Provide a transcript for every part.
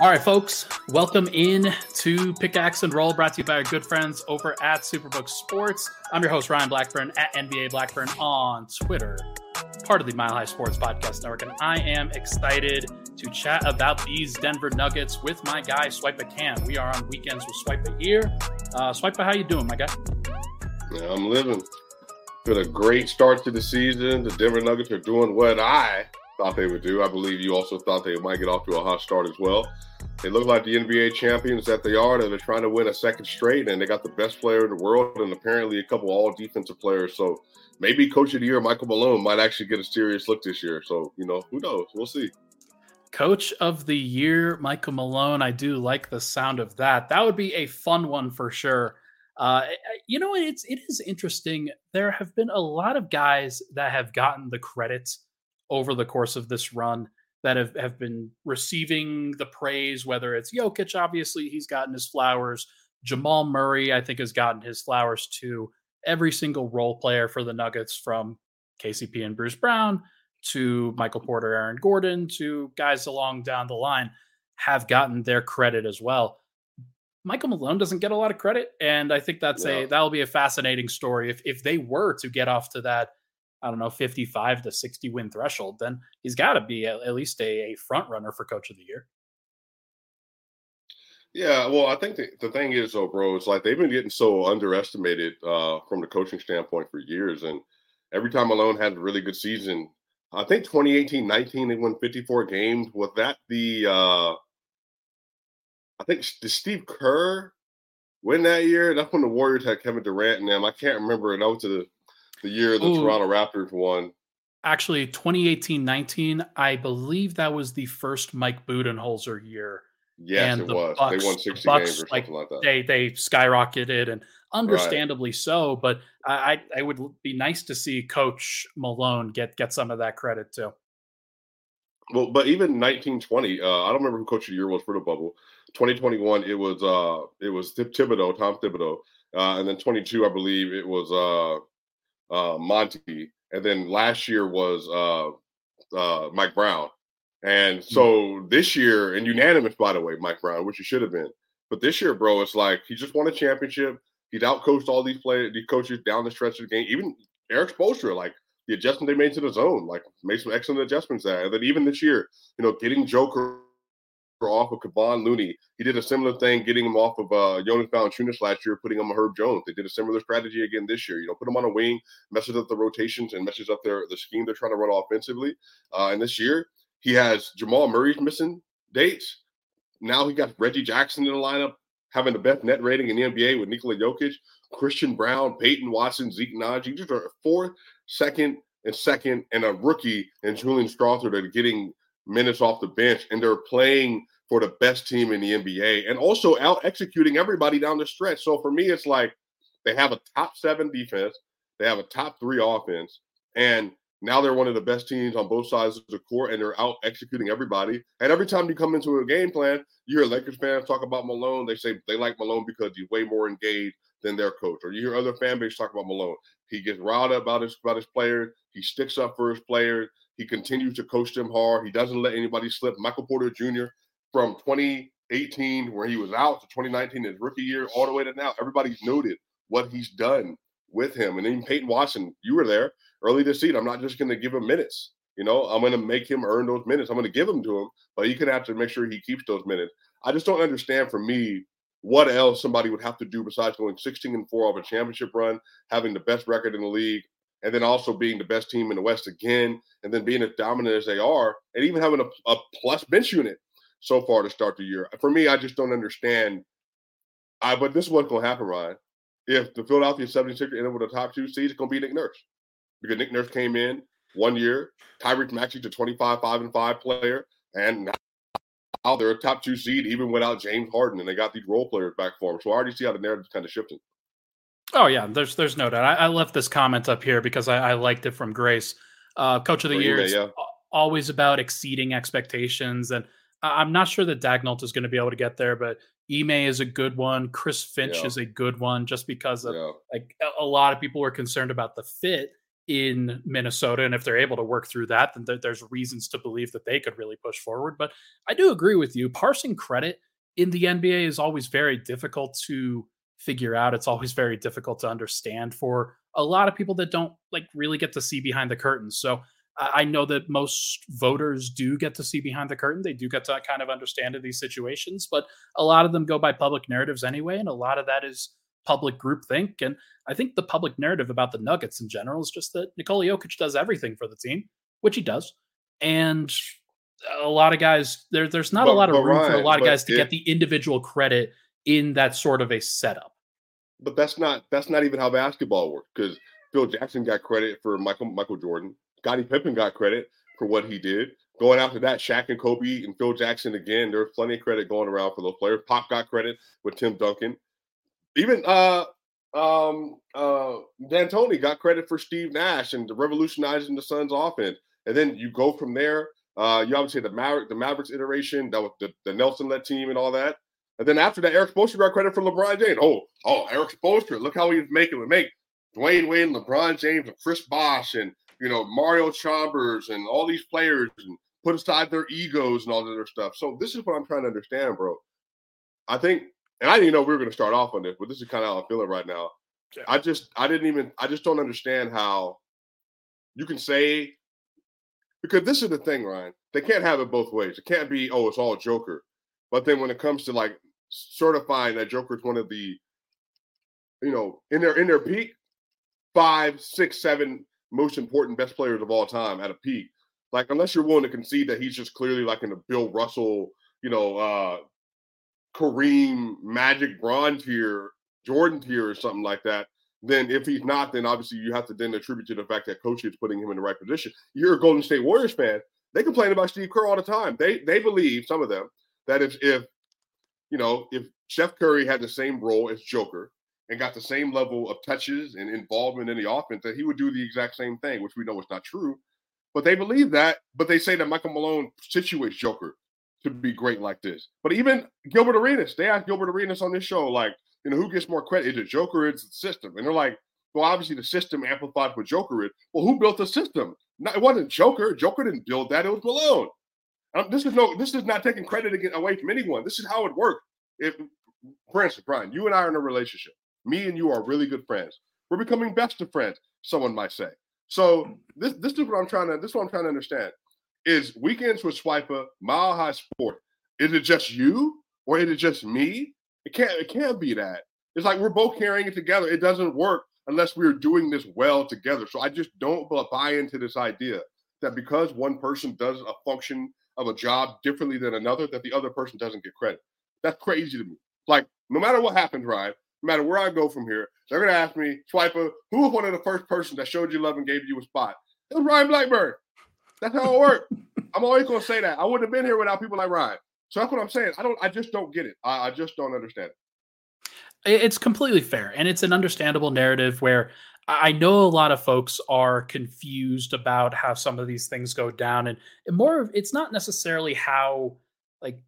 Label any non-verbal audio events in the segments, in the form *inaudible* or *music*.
All right, folks, welcome in to Pickaxe and Roll, brought to you by our good friends over at Superbook Sports. I'm your host, Ryan Blackburn at NBA Blackburn on Twitter, part of the Mile High Sports Podcast Network. And I am excited to chat about these Denver Nuggets with my guy, Swipa Cam. We are on weekends with Swipa here. Uh, Swipe, a, how you doing, my guy? Yeah, I'm living. Been a great start to the season. The Denver Nuggets are doing what I thought they would do. I believe you also thought they might get off to a hot start as well. They look like the NBA champions that they are. And they're trying to win a second straight, and they got the best player in the world, and apparently a couple all defensive players. So maybe Coach of the Year Michael Malone might actually get a serious look this year. So you know, who knows? We'll see. Coach of the Year Michael Malone. I do like the sound of that. That would be a fun one for sure. Uh, you know, it's it is interesting. There have been a lot of guys that have gotten the credit over the course of this run that have, have been receiving the praise, whether it's Jokic, obviously, he's gotten his flowers. Jamal Murray, I think, has gotten his flowers too. Every single role player for the Nuggets, from KCP and Bruce Brown to Michael Porter, Aaron Gordon, to guys along down the line, have gotten their credit as well. Michael Malone doesn't get a lot of credit, and I think that's yeah. a that'll be a fascinating story if if they were to get off to that I don't know, 55 to 60 win threshold, then he's got to be at, at least a, a, front runner for coach of the year. Yeah, well, I think the, the thing is, though, bro, it's like they've been getting so underestimated uh, from the coaching standpoint for years. And every time Malone had a really good season, I think 2018 19, they won 54 games. Was that the, uh, I think, did Steve Kerr win that year? That's when the Warriors had Kevin Durant and them. I can't remember. That was the the year the Ooh. Toronto Raptors won. Actually, 2018-19, I believe that was the first Mike Budenholzer year. Yes, and it was. Bucks, they won 60 Bucks, games or like, something like that. They they skyrocketed and understandably right. so, but I I would be nice to see Coach Malone get get some of that credit too. Well, but even 1920, uh, I don't remember who coach of the year was for the bubble. 2021, it was uh it was Thibodeau, Tom Thibodeau. Uh, and then 22, I believe it was uh Monty, and then last year was uh, uh, Mike Brown. And hmm. so this year, and unanimous, by the way, Mike Brown, which he should have been. But this year, bro, it's like he just won a championship. He's outcoached all these players, these coaches down the stretch of the game. Even Erik Spoelstra, like the adjustment they made to the zone, like made some excellent adjustments there. And then even this year, you know, getting Joker off of Kevon Looney. He did a similar thing, getting him off of uh, Jonas Valanciunas last year, putting him on Herb Jones. They did a similar strategy again this year. You know, put him on a wing, messes up the rotations, and messes up their the scheme they're trying to run offensively. Uh, and this year, he has Jamal Murray's missing dates. Now he got Reggie Jackson in the lineup, having the best net rating in the NBA with Nikola Jokic, Christian Braun, Peyton Watson, Zeke Nnaji. These are fourth, second, and second, and a rookie and Julian Strawther that are getting minutes off the bench, and they're playing for the best team in the NBA and also out executing everybody down the stretch. So for me, it's like they have a top seven defense, they have a top three offense, and now they're one of the best teams on both sides of the court, and they're out executing everybody. And every time you come into a game plan, you hear Lakers fans talk about Malone. They say they like Malone because he's way more engaged than their coach. Or you hear other fan base talk about Malone. He gets riled up about his about his players. He sticks up for his players. He continues to coach them hard. He doesn't let anybody slip. Michael Porter Jr. from 2018, where he was out, to 2019, his rookie year, all the way to now, everybody's noted what he's done with him. And then Peyton Watson, you were there early this season. I'm not just going to give him minutes. You know, I'm going to make him earn those minutes. I'm going to give them to him, but you can have to make sure he keeps those minutes. I just don't understand for me what else somebody would have to do besides going 16 and 4 of a championship run, having the best record in the league, and then also being the best team in the West again, and then being as dominant as they are, and even having a, a plus bench unit so far to start the year. For me, I just don't understand. I but this is what's going to happen, Ryan. If the Philadelphia 76ers end up with a top two seed, it's going to be Nick Nurse because Nick Nurse came in one year, Tyrese Maxey's a 25, 5 and 5 player, and now they're a top two seed even without James Harden, and they got these role players back for him. So I already see how the narrative's kind of shifting. Oh yeah, there's there's no doubt. I, I left this comment up here because I, I liked it from Grace. Uh, Coach of the year is yeah. always about exceeding expectations, and I'm not sure that Daigneault is going to be able to get there, but Ime is a good one. Chris Finch yeah. is a good one, just because of yeah. like a lot of people were concerned about the fit in Minnesota. And if they're able to work through that, then th- there's reasons to believe that they could really push forward. But I do agree with you. Parsing credit in the NBA is always very difficult to figure out. It's always very difficult to understand for a lot of people that don't like really get to see behind the curtains. So I know that most voters do get to see behind the curtain. They do get to kind of understand in these situations, but a lot of them go by public narratives anyway. And a lot of that is public groupthink. And I think the public narrative about the Nuggets in general is just that Nikola Jokic does everything for the team, which he does. And a lot of guys, there, there's not but, a lot of room Ryan, for a lot of guys to get the individual credit in that sort of a setup. But that's not that's not even how basketball works because Phil Jackson got credit for Michael Michael Jordan. Scottie Pippen got credit for what he did. Going after that, Shaq and Kobe and Phil Jackson again. There's plenty of credit going around for those players. Pop got credit with Tim Duncan. Even uh um uh D'Antoni got credit for Steve Nash and the revolutionizing the Suns offense. And then you go from there. Uh, you obviously the Maverick, the Mavericks iteration, that was the, the Nelson led team and all that. And then after that, Erik Spoelstra got credit for LeBron James. Oh, oh, Erik Spoelstra, look how he's making it. Make Dwyane Wade, LeBron James, and Chris Bosh, and you know Mario Chalmers, and all these players, and put aside their egos and all that other stuff. So this is what I'm trying to understand, bro. I think, and I didn't know we were going to start off on this, but this is kind of how I'm feeling right now. Yeah. I just, I didn't even, I just don't understand how you can say because this is the thing, Ryan. They can't have it both ways. It can't be, oh, it's all Joker. But then when it comes to like certifying that Joker is one of the, you know, in their in their peak, five, six, seven most important best players of all time at a peak. Like unless you're willing to concede that he's just clearly like in a Bill Russell, you know, uh Kareem, Magic, Bron tier, Jordan tier, or something like that. Then if he's not, then obviously you have to then attribute to the fact that coach is putting him in the right position. You're a Golden State Warriors fan. They complain about Steve Kerr all the time. They they believe some of them that if if you know, if Steph Curry had the same role as Joker and got the same level of touches and involvement in the offense, that he would do the exact same thing, which we know is not true. But they believe that, but they say that Michael Malone situates Joker to be great like this. But even Gilbert Arenas, they asked Gilbert Arenas on this show, like, you know, who gets more credit? Is it Joker or is the system? And they're like, well, obviously the system amplified what Joker. Well, who built the system? It wasn't Joker. Joker didn't build that. It was Malone. Um, this is no, this is not taking credit away from anyone. This is how it worked. If, for instance, Brian, you and I are in a relationship. Me and you are really good friends. We're becoming best of friends. Someone might say. So this, this is what I'm trying to. This is what I'm trying to understand. Is weekends with Swipa, Mile High Sport? Is it just you or is it just me? It can't. It can't be that. It's like we're both carrying it together. It doesn't work unless we're doing this well together. So I just don't buy into this idea that because one person does a function of a job differently than another, that the other person doesn't get credit. That's crazy to me. Like, no matter what happens, Ryan, no matter where I go from here, they're gonna ask me, Swipa, who was one of the first persons that showed you love and gave you a spot? It was Ryan Blackburn. That's how it worked. *laughs* I'm always gonna say that. I wouldn't have been here without people like Ryan. So that's what I'm saying. I don't. I just don't get it. I, I just don't understand it. It's completely fair, and it's an understandable narrative where I know a lot of folks are confused about how some of these things go down, and, more of it's not necessarily how like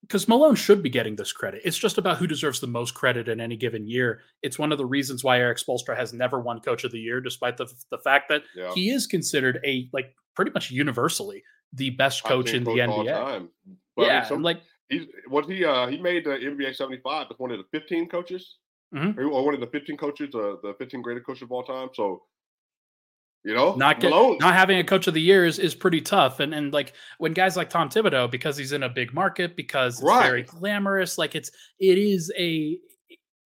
because Malone should be getting this credit. It's just about who deserves the most credit in any given year. It's one of the reasons why Erik Spoelstra has never won Coach of the Year, despite the the fact that yeah. he is considered a like pretty much universally the best coach in the NBA. Yeah, I mean, some, like he's what he uh he made the NBA 75 as one of the 15 coaches mm-hmm. or one of the 15 coaches, uh, the 15 greatest coaches of all time. So, you know, not get, not having a coach of the year is, is pretty tough. And and like when guys like Tom Thibodeau, because he's in a big market, because it's right. very glamorous, like it's it is a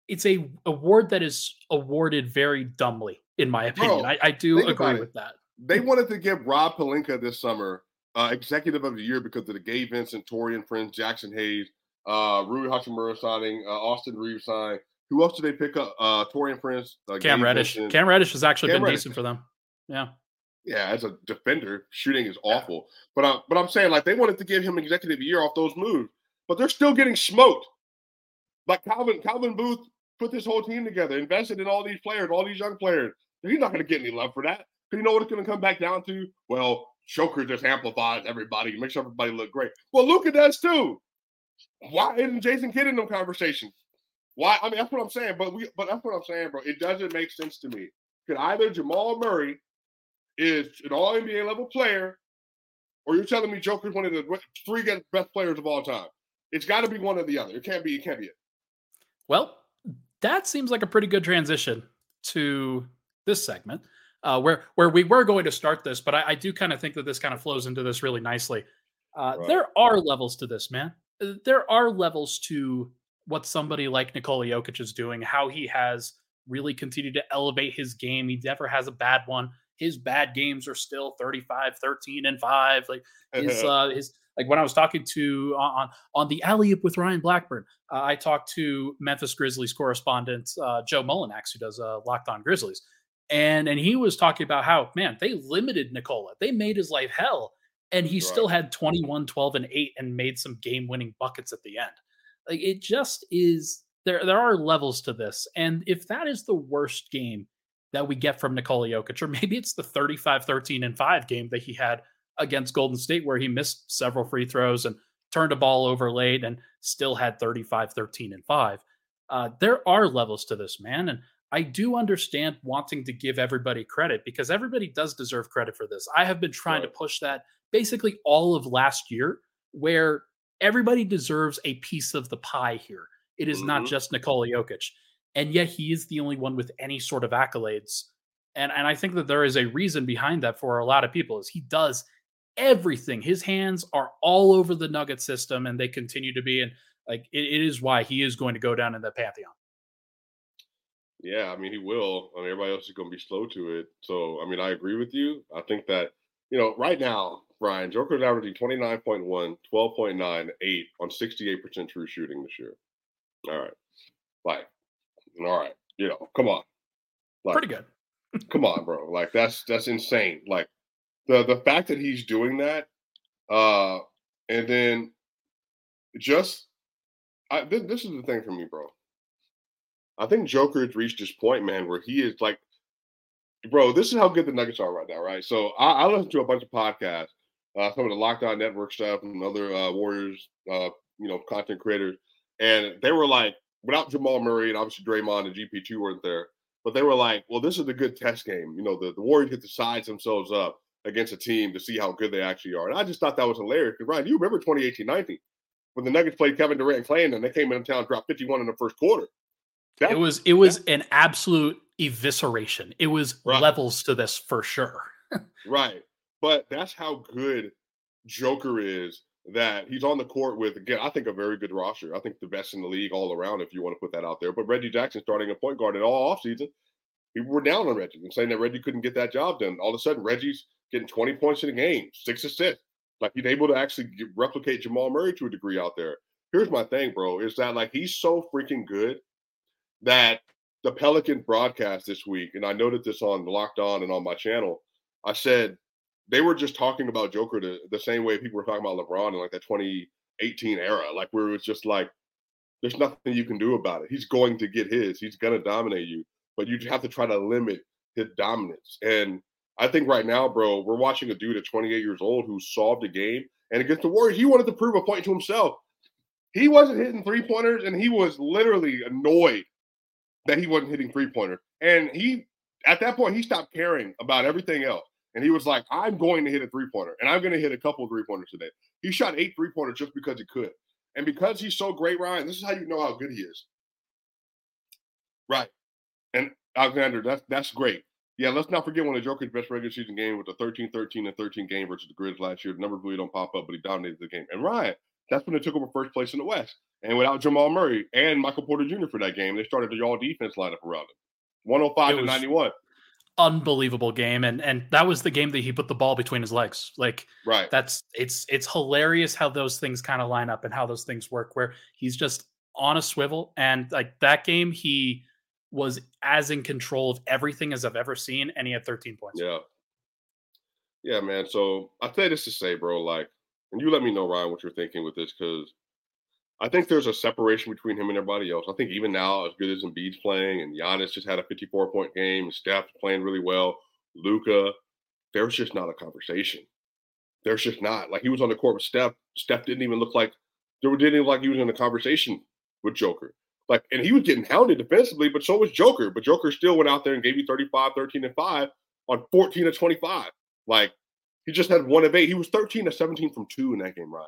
it's a award that is awarded very dumbly, in my opinion. Bro, I, I do agree with that. They wanted to give Rob Pelinka this summer uh, executive of the year because of the Gabe Vincent, Taurean Prince, Jaxson Hayes, uh, Rui Hachimura signing, uh, Austin Reaves sign, who else did they pick up? Uh, Taurean Prince, uh, Cam Reddish. Cam Reddish has actually Cam been Reddish. decent for them. Yeah. Yeah, as a defender, shooting is awful. But uh, but I'm saying like they wanted to give him executive year off those moves, but they're still getting smoked. Like Calvin Calvin Booth put this whole team together, invested in all these players, all these young players. He's not going to get any love for that. Because you know what it's going to come back down to? Well, Joker just amplifies everybody, makes everybody look great. Well, Luka does too. Why isn't Jason Kidd in them conversations? Why? I mean, that's what I'm saying. But we, but that's what I'm saying, bro. It doesn't make sense to me Because either Jamal Murray is an all NBA level player, or you're telling me Joker's one of the three best players of all time. It's got to be one or the other. It can't be. It can't be it. Well, that seems like a pretty good transition to this segment, uh, where where we were going to start this, but I, I do kind of think that this kind of flows into this really nicely. Uh, right. There are levels to this, man. There are levels to what somebody like Nikola Jokic is doing, how he has really continued to elevate his game. He never has a bad one. His bad games are still 35, 13, and 5. Like his *laughs* uh his like when I was talking to on on the alley up with Ryan Blackburn, uh, I talked to Memphis Grizzlies correspondent uh, Joe Mullinax, who does uh, Locked On Grizzlies, and and he was talking about how man they limited Nikola, they made his life hell, and he right. still had 21, 12, and eight, and made some game winning buckets at the end. Like it just is there. There are levels to this, and if that is the worst game that we get from Nikola Jokic, or *laughs* maybe it's the 35, 13, and 5 game that he had against Golden State where he missed several free throws and turned a ball over late and still had 35, 13, and 5. Uh, there are levels to this, man. And I do understand wanting to give everybody credit because everybody does deserve credit for this. I have been trying right. to push that basically all of last year, where everybody deserves a piece of the pie here. It is mm-hmm. not just Nikola Jokic. And yet he is the only one with any sort of accolades. And, and I think that there is a reason behind that for a lot of people is he does everything. His hands are all over the Nugget system, and they continue to be. And like it, it is why he is going to go down in the pantheon. Yeah, I mean he will. I mean everybody else is going to be slow to it. So I mean I agree with you. I think that you know right now Brian Joker's averaging 29.1, 12.9, 8 on 68% true shooting this year. All right, like all right, you know, come on, like, pretty good. *laughs* come on, bro. Like that's that's insane. Like the the fact that he's doing that, uh, and then just I, this, this is the thing for me, bro. I think Joker has reached this point, man, where he is like, bro, this is how good the Nuggets are right now, right? So I, I listen to a bunch of podcasts, uh, some of the Locked On Network stuff and other uh, Warriors, uh, you know, content creators, and they were like, without Jamal Murray and obviously Draymond and GP2 weren't there, but they were like, well, this is a good test game. You know, the, the Warriors get to size themselves up against a team to see how good they actually are. And I just thought that was hilarious. Because Ryan, you remember 2018-19 when the Nuggets played Kevin Durant and Clay, and they came into town, dropped 51 in the first quarter. That, it was it was that, an absolute evisceration. It was right. levels to this for sure. right. But that's how good Joker is that he's on the court with again, I think a very good roster. I think the best in the league all around, if you want to put that out there. But Reggie Jackson starting a point guard in all offseason. People were down on Reggie and saying that Reggie couldn't get that job done. All of a sudden, Reggie's getting 20 points in a game, six assists. Like he's able to actually replicate Jamal Murray to a degree out there. Here's my thing, bro, is that like he's so freaking good that the Pelican broadcast this week, and I noted this on Locked On and on my channel, I said they were just talking about Joker the, same way people were talking about LeBron in like that 2018 era, like where it was just like, there's nothing you can do about it. He's going to get his. He's going to dominate you, but you have to try to limit his dominance. And I think right now, bro, we're watching a dude at 28 years old who solved a game. And against the Warriors, he wanted to prove a point to himself. He wasn't hitting three pointers, and he was literally annoyed that he wasn't hitting three pointers. And he, at that point, he stopped caring about everything else. And he was like, I'm going to hit a three pointer, and I'm going to hit a couple three pointers today. He shot eight three pointers just because he could. And because he's so great, Ryan, this is how you know how good he is. Right. And Alexander, that's that's great. Yeah, let's not forget one of Joker's best regular season game with the 13 13 and 13 game versus the Grizz last year. The numbers really don't pop up, but he dominated the game. And Ryan, that's when they took over first place in the West. And without Jamal Murray and Michael Porter Jr. for that game, they started the all defense lineup around him 105 to 91. Unbelievable game. And and that was the game that he put the ball between his legs. Like right. That's it's it's hilarious how those things kind of line up and how those things work where he's just on a swivel. And like that game, he was as in control of everything as I've ever seen, and he had 13 points. Yeah. Yeah, man. So I say this to say, bro, like, and you let me know, Ryan, what you're thinking with this, because I think there's a separation between him and everybody else. I think even now, as good as Embiid's playing, and Giannis just had a 54 point game, and Steph playing really well, Luka, there's just not a conversation. There's just not. Like he was on the court with Steph. Steph didn't even look like there didn't even like he was in a conversation with Joker. Like, and he was getting hounded defensively, but so was Joker. But Joker still went out there and gave you 35, 13, and 5 on 14 to 25. Like, he just had one of eight. He was 13 to 17 from two in that game, Ryan.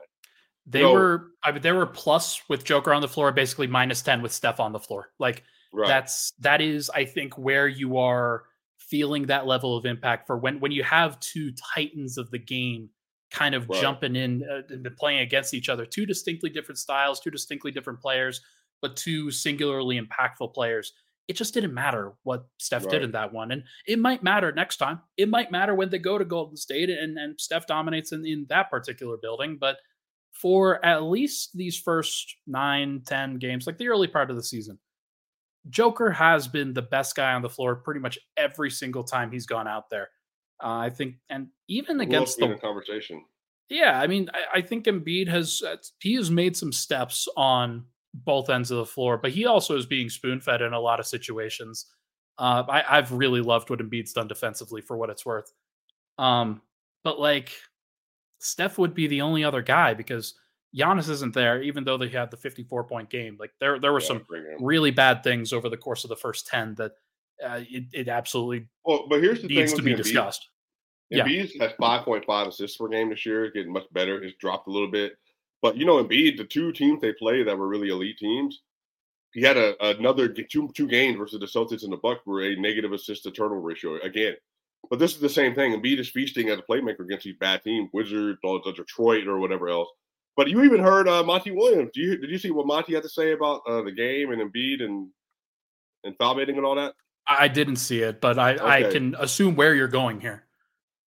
They so, were, I mean, they were plus with Joker on the floor, basically minus 10 with Steph on the floor. Like, right. that's, that is, I think, where you are feeling that level of impact for when, when you have two titans of the game kind of right. jumping in uh, and playing against each other. Two distinctly different styles, two distinctly different players, but two singularly impactful players. It just didn't matter what Steph right. did in that one. And it might matter next time. It might matter when they go to Golden State and, and Steph dominates in, in that particular building. But for at least these first nine, ten games, like the early part of the season, Joker has been the best guy on the floor pretty much every single time he's gone out there. Uh, I think, and even against the conversation. Yeah, I mean, I, I, think Embiid has uh, he has made some steps on both ends of the floor, but he also is being spoon fed in a lot of situations. Uh, I, have really loved what Embiid's done defensively for what it's worth. Um, but like Steph would be the only other guy because Giannis isn't there, even though they had the 54 point game. Like there, there were yeah, some really bad things over the course of the first 10 that uh, it, it absolutely well, but here's the needs thing to be Embiid. discussed. Embiid yeah. has 5.5 assists per game this year, getting much better. It's dropped a little bit. But, you know, Embiid, the two teams they play that were really elite teams, he had a, another two, two games versus the Celtics and the Bucks were a negative assist to turnover ratio again. But this is the same thing. Embiid is feasting as a playmaker against these bad teams, Wizards, or Detroit, or whatever else. But you even heard uh, Monty Williams. Did you, did you see what Monty had to say about uh, the game and Embiid and and foul baiting and all that? I didn't see it, but I, okay. I can assume where you're going here.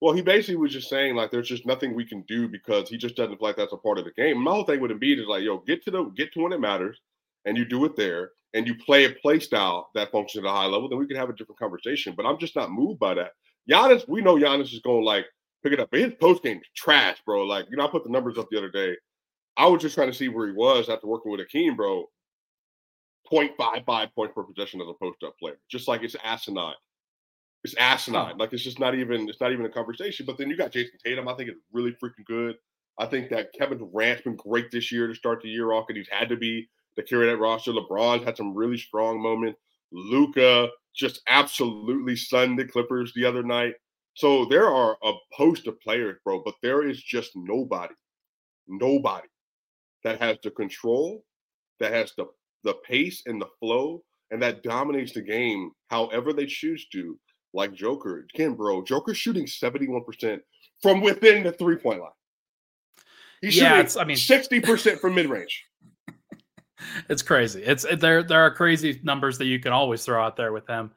Well, he basically was just saying like there's just nothing we can do because he just doesn't feel like that's a part of the game. My whole thing with Embiid is like, yo, get to the get to when it matters, and you do it there, and you play a play style that functions at a high level. Then we can have a different conversation. But I'm just not moved by that. Giannis, we know Giannis is going to like pick it up. But his post game trash, bro. Like you know, I put the numbers up the other day. I was just trying to see where he was after working with Akeem, bro. 0.55 points per possession as a post up player. Just like it's asinine. It's asinine. Like it's just not even it's not even a conversation. But then you got Jayson Tatum. I think it's really freaking good. I think that Kevin Durant's been great this year to start the year off, and he's had to be to carry that roster. LeBron's had some really strong moments. Luka just absolutely stunned the Clippers the other night. So there are a host of players, bro, but there is just nobody, nobody that has the control, that has the the pace and the flow, and that dominates the game however they choose to, like Joker. Again, bro, Joker's shooting 71% from within the three point line. He's yeah, shooting I mean 60% from mid range. *laughs* it's crazy. It's there. There are crazy numbers that you can always throw out there with him,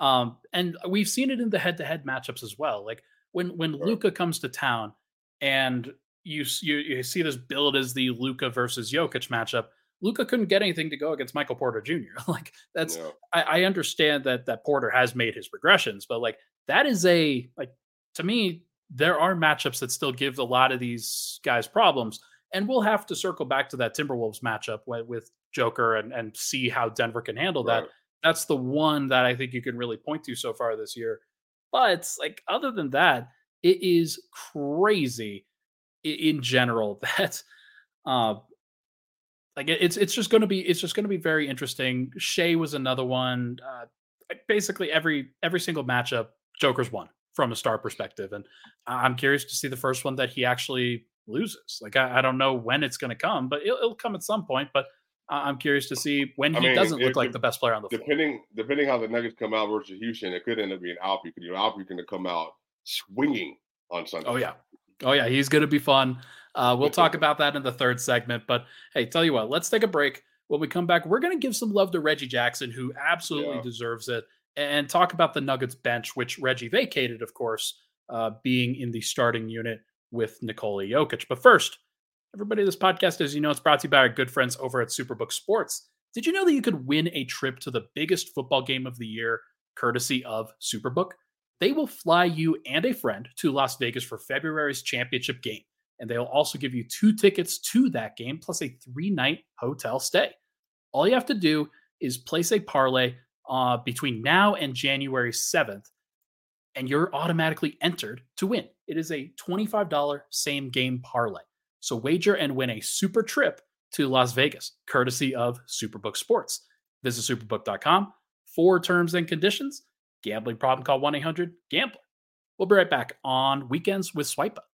um, and we've seen it in the head-to-head matchups as well. Like when when right. Luka comes to town, and you, you you see this build as the Luka versus Jokic matchup. Luka couldn't get anything to go against Michael Porter Jr. *laughs* like that's no. I, I understand that that Porter has made his regressions, but like that is a like to me there are matchups that still give a lot of these guys problems. And we'll have to circle back to that Timberwolves matchup with, Joker and, and see how Denver can handle right. that. That's the one that I think you can really point to so far this year. But like other than that, it is crazy in general *laughs* that uh, like it's it's just going to be it's just going to be very interesting. Shai was another one. Uh, basically every every single matchup, Joker's won from a star perspective, and I'm curious to see the first one that he actually loses. Like I, I don't know when it's going to come, but it'll, it'll, come at some point. But I'm curious to see when he I mean, doesn't look like the best player on the field depending, floor. Depending how the Nuggets come out versus Houston, it could end up being Alfie. Because you know Alfie going to come out swinging on Sunday. Oh yeah, oh yeah, he's going to be fun. Uh, we'll talk *laughs* about that in the third segment. But hey, tell you what, let's take a break. When we come back, we're going to give some love to Reggie Jackson, who absolutely yeah. deserves it, and talk about the Nuggets bench, which Reggie vacated, of course, uh, being in the starting unit with Nikola Jokic. But first, everybody, this podcast, as you know, it's brought to you by our good friends over at Superbook Sports. Did you know that you could win a trip to the biggest football game of the year, courtesy of Superbook? They will fly you and a friend to Las Vegas for February's championship game and they'll also give you two tickets to that game plus a three night hotel stay. All you have to do is place a parlay uh, between now and January 7th, and you're automatically entered to win. It is a $25 same game parlay. So wager and win a super trip to Las Vegas, courtesy of Superbook Sports. Visit superbook.com for terms and conditions. Gambling problem, call 1 800 Gambler. We'll be right back on Weekends with Swipe Up.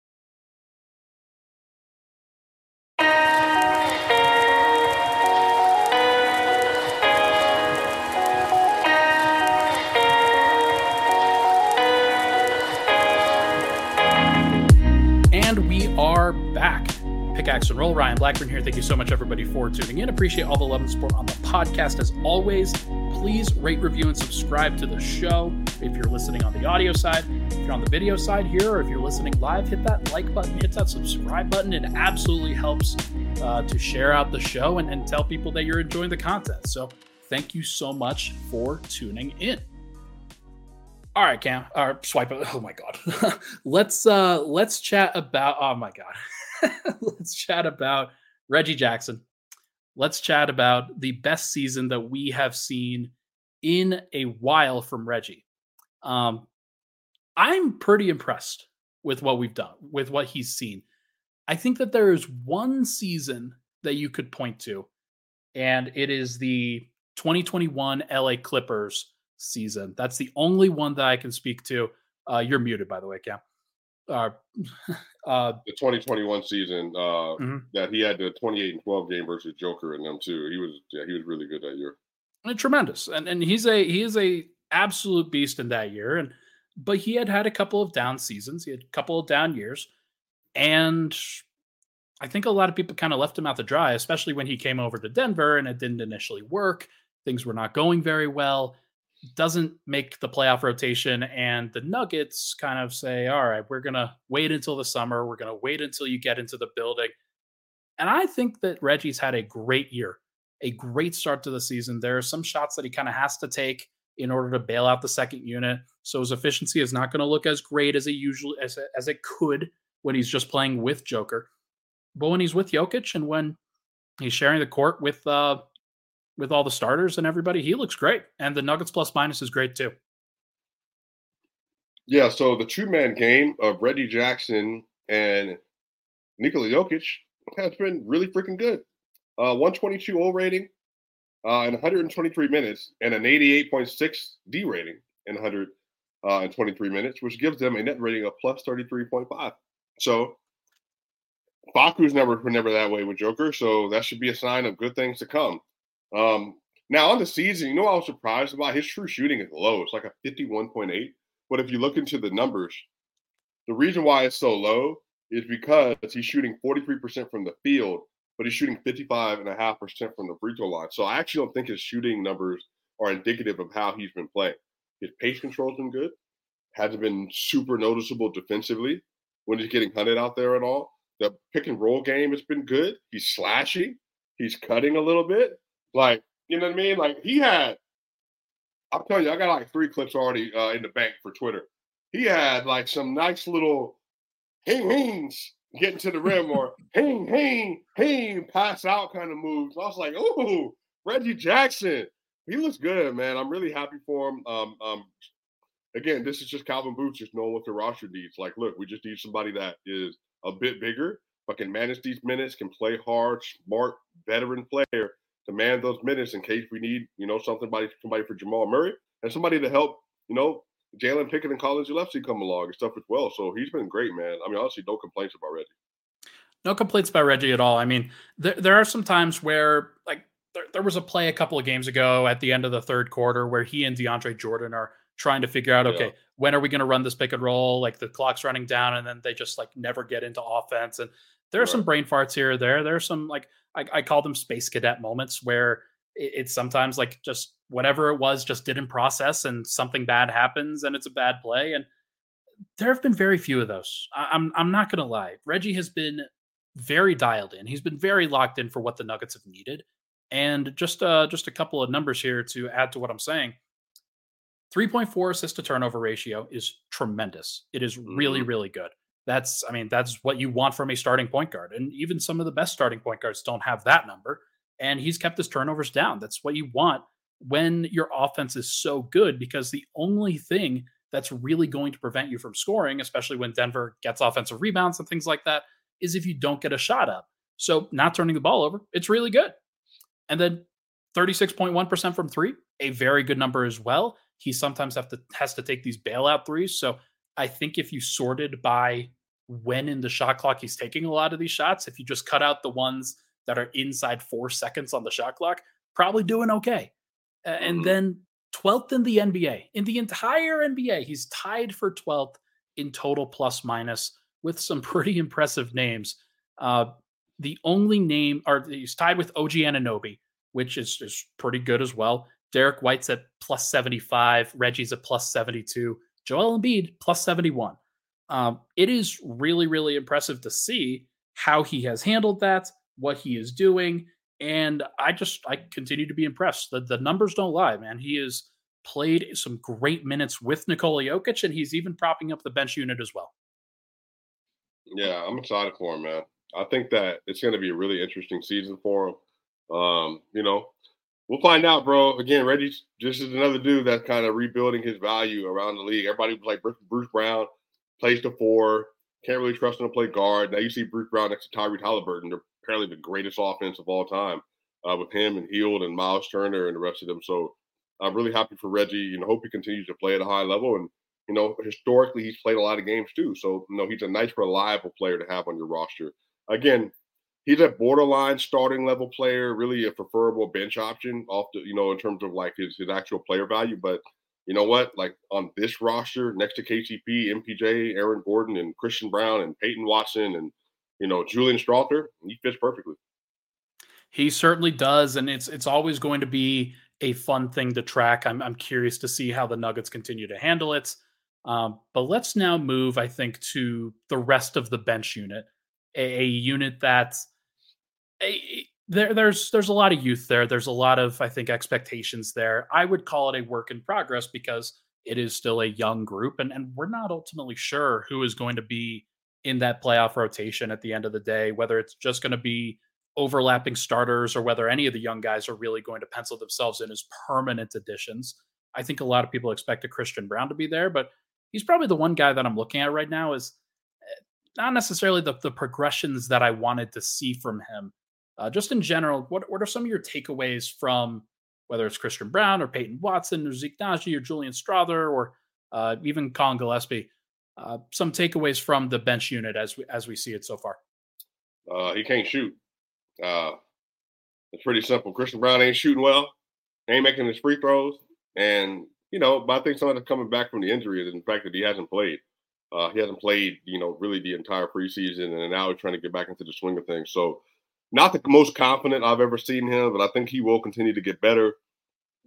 Pickaxe and Roll. Ryan Blackburn here. Thank you so much, everybody, for tuning in. Appreciate all the love and support on the podcast. As always, please rate, review, and subscribe to the show. If you're listening on the audio side, if you're on the video side here, or if you're listening live, hit that like button, hit that subscribe button. It absolutely helps uh, to share out the show and, and tell people that you're enjoying the content. So, thank you so much for tuning in. All right, Cam. Or swipe. Oh my god. *laughs* let's uh let's chat about oh my god. *laughs* *laughs* let's chat about Reggie Jackson. Let's chat about the best season that we have seen in a while from Reggie. Um I'm pretty impressed with what we've done, with what he's seen. I think that there is one season that you could point to, and it is the 2021 LA Clippers season. That's the only one that I can speak to. Uh, you're muted, by the way, Cam. Uh, *laughs* uh, the 2021 season uh, mm-hmm. that he had the 28 and 12 game versus Joker in them too. He was yeah, he was really good that year. And tremendous, and and he's a he is a absolute beast in that year. And but he had had a couple of down seasons. He had a couple of down years, and I think a lot of people kind of left him out to dry, especially when he came over to Denver and it didn't initially work. Things were not going very well doesn't make the playoff rotation and the nuggets kind of say all right we're going to wait until the summer we're going to wait until you get into the building. And i think that reggie's had a great year a great start to the season. There are some shots that he kind of has to take in order to bail out the second unit so his efficiency is not going to look as great as it usually as, as it could when he's just playing with joker. But when he's with Jokic and when he's sharing the court with uh, with all the starters and everybody, he looks great. And the Nuggets plus minus is great too. Yeah, so the two man game of Reggie Jackson and Nikola Jokic has been really freaking good. Uh, 122 O rating uh, in 123 minutes and an 88.6 D rating in 123 uh, minutes, which gives them a net rating of plus 33.5. So Facu's never never that way with Joker, so that should be a sign of good things to come. Um, now on the season, you know, I was surprised about his true shooting is low. It's like a 51.8. But if you look into the numbers, the reason why it's so low is because he's shooting 43% from the field, but he's shooting 55.5% from the free throw line. So I actually don't think his shooting numbers are indicative of how he's been playing. His pace control's been good, hasn't been super noticeable defensively when he's getting hunted out there at all. The pick and roll game has been good. He's slashing, he's cutting a little bit. Like, you know what I mean? Like he had, I'm telling you, I got like three clips already uh, in the bank for Twitter. He had like some nice little hing hings getting to the rim or hing hing hing pass out kind of moves. I was like, oh, Reggie Jackson. He looks good, man. I'm really happy for him. Um, um, again, this is just Calvin Booth just knowing what the roster needs. Like, look, we just need somebody that is a bit bigger, but can manage these minutes, can play hard, smart, veteran player demand those minutes in case we need, you know, something somebody somebody for Jamal Murray and somebody to help, you know, Jalen Pickett and Collins Gillespie come along and stuff as well. So he's been great, man. I mean, honestly, no complaints about Reggie. No complaints about Reggie at all. I mean, there, there are some times where, like, there, there was a play a couple of games ago at the end of the third quarter where he and DeAndre Jordan are trying to figure out, okay, yeah. when are we going to run this pick and roll? Like the clock's running down, and then they just like never get into offense. And there are some brain farts here or there. There are some like I, I call them space cadet moments where it, it's sometimes like just whatever it was just didn't process and something bad happens and it's a bad play. And there have been very few of those. I, I'm I'm not gonna lie. Reggie has been very dialed in. He's been very locked in for what the Nuggets have needed. And just uh just a couple of numbers here to add to what I'm saying. 3.4 assist to turnover ratio is tremendous. It is really, mm-hmm. really good. That's, I mean, that's what you want from a starting point guard. And even some of the best starting point guards don't have that number. And he's kept his turnovers down. That's what you want when your offense is so good, because the only thing that's really going to prevent you from scoring, especially when Denver gets offensive rebounds and things like that, is if you don't get a shot up. So not turning the ball over, it's really good. And then 36.1% from three, a very good number as well. He sometimes have to has to take these bailout threes. So I think if you sorted by when in the shot clock he's taking a lot of these shots, if you just cut out the ones that are inside four seconds on the shot clock, probably doing okay. And mm-hmm. then 12th in the NBA. In the entire NBA, he's tied for 12th in total plus minus with some *laughs* pretty impressive names. Uh, the only name, or he's tied with OG Anunoby, which is, is pretty good as well. Derrick White's at plus 75. Reggie's at plus 72. Joel Embiid plus 71. Um, it is really, really impressive to see how he has handled that, what he is doing. And I just, I continue to be impressed. The, the numbers don't lie, man. He has played some great minutes with Nikola Jokic, and he's even propping up the bench unit as well. Yeah, I'm excited for him, man. I think that it's going to be a really interesting season for him. Um, you know, we'll find out, bro. Again, Reggie just is another dude that's kind of rebuilding his value around the league. Everybody was like Bruce Brown plays the four, can't really trust him to play guard. Now you see Bruce Brown next to Tyrese Haliburton. They're apparently the greatest offense of all time uh, with him and Hield and Miles Turner and the rest of them. So I'm really happy for Reggie. You know, hope he continues to play at a high level. And you know, historically he's played a lot of games too. So you know, he's a nice, reliable player to have on your roster. Again, he's a borderline starting level player, really a preferable bench option off the, you know, in terms of like his his actual player value. But you know what? Like on this roster, next to KCP, MPJ, Aaron Gordon, and Christian Braun, and Peyton Watson, and you know Julian Strawther, he fits perfectly. He certainly does, and it's it's always going to be a fun thing to track. I'm I'm curious to see how the Nuggets continue to handle it. Um, but let's now move, I think, to the rest of the bench unit, a, a unit that's a, there, there's there's a lot of youth there. There's a lot of I think expectations there. I would call it a work in progress because it is still a young group, and and we're not ultimately sure who is going to be in that playoff rotation at the end of the day. Whether it's just going to be overlapping starters or whether any of the young guys are really going to pencil themselves in as permanent additions. I think a lot of people expect a Christian Braun to be there, but he's probably the one guy that I'm looking at right now is eh, not necessarily the, the progressions that I wanted to see from him uh, just in general, what, what are some of your takeaways from whether it's Christian Braun or Peyton Watson or Zeke Nnaji or Julian Strawther or uh, even Collin Gillespie? Uh, some takeaways from the bench unit as we, as we see it so far. Uh, he can't shoot. Uh, it's pretty simple. Christian Braun ain't shooting well, ain't making his free throws, and you know, but I think some of that's coming back from the injury is the fact that he hasn't played. Uh, he hasn't played, you know, really the entire preseason, and now he's trying to get back into the swing of things. So not the most confident I've ever seen him, but I think he will continue to get better.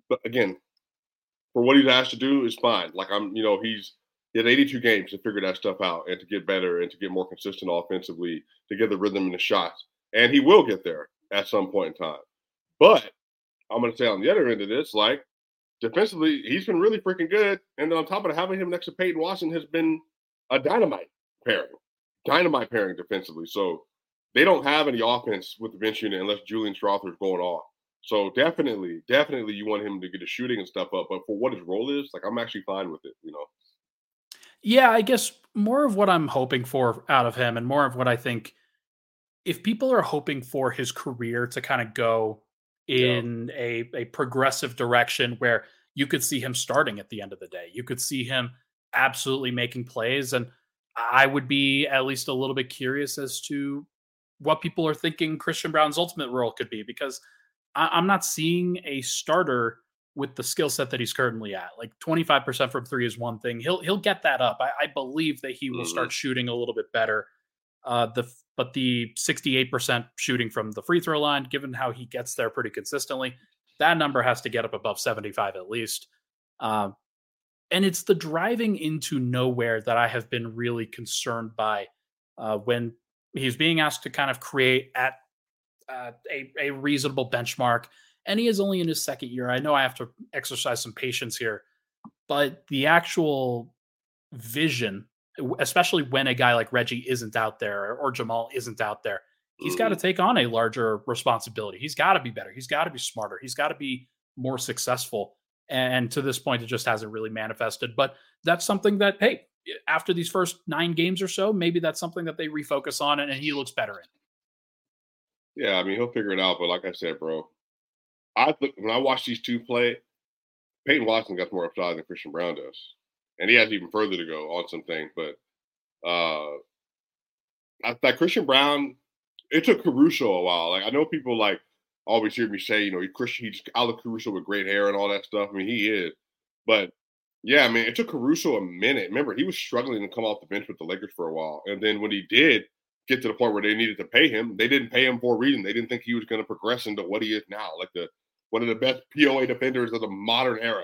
But again, for what he's asked to do is fine. Like I'm, you know, he's he had 82 games to figure that stuff out and to get better and to get more consistent offensively, to get the rhythm in the shots. And he will get there at some point in time. But I'm going to say on the other end of this, like defensively, he's been really freaking good. And then on top of having him next to Peyton Watson has been a dynamite pairing, dynamite pairing defensively. So they don't have any offense with the bench unit unless Julian Strawther is going off. So definitely, definitely, you want him to get his shooting and stuff up. But for what his role is, like I'm actually fine with it. You know. Yeah, I guess more of what I'm hoping for out of him, and more of what I think, if people are hoping for his career to kind of go in yeah. a a progressive direction where you could see him starting at the end of the day, you could see him absolutely making plays, and I would be at least a little bit curious as to what people are thinking Christian Braun's ultimate role could be because I, am not seeing a starter with the skill set that he's currently at. Like 25% from three is one thing. He'll he'll get that up. I, I believe that he will mm-hmm. start shooting a little bit better. Uh, the but the 68% shooting from the free throw line, given how he gets there pretty consistently, that number has to get up above 75 at least. Um, and it's the driving into nowhere that I have been really concerned by uh, when He's being asked to kind of create at uh, a, a reasonable benchmark. And he is only in his second year. I know I have to exercise some patience here, but the actual vision, especially when a guy like Reggie isn't out there or Jamal isn't out there, he's got to mm-hmm. take on a larger responsibility. He's got to be better. He's got to be smarter. He's got to be more successful. And to this point, it just hasn't really manifested. But that's something that, hey, after these first nine games or so, maybe that's something that they refocus on and, and he looks better in. Yeah, I mean he'll figure it out. But like I said, bro, I look when I watch these two play, Peyton Watson got more upside than Christian Braun does, and he has even further to go on some things. But uh, I thought Christian Braun, it took Caruso a while. Like I know people like always hear me say, you know, he Christian, he's Alec Caruso with great hair and all that stuff. I mean, he is, but yeah, I mean, it took Caruso a minute. Remember, he was struggling to come off the bench with the Lakers for a while, and then when he did get to the point where they needed to pay him, they didn't pay him for a reason. They didn't think he was going to progress into what he is now, like the one of the best POA defenders of the modern era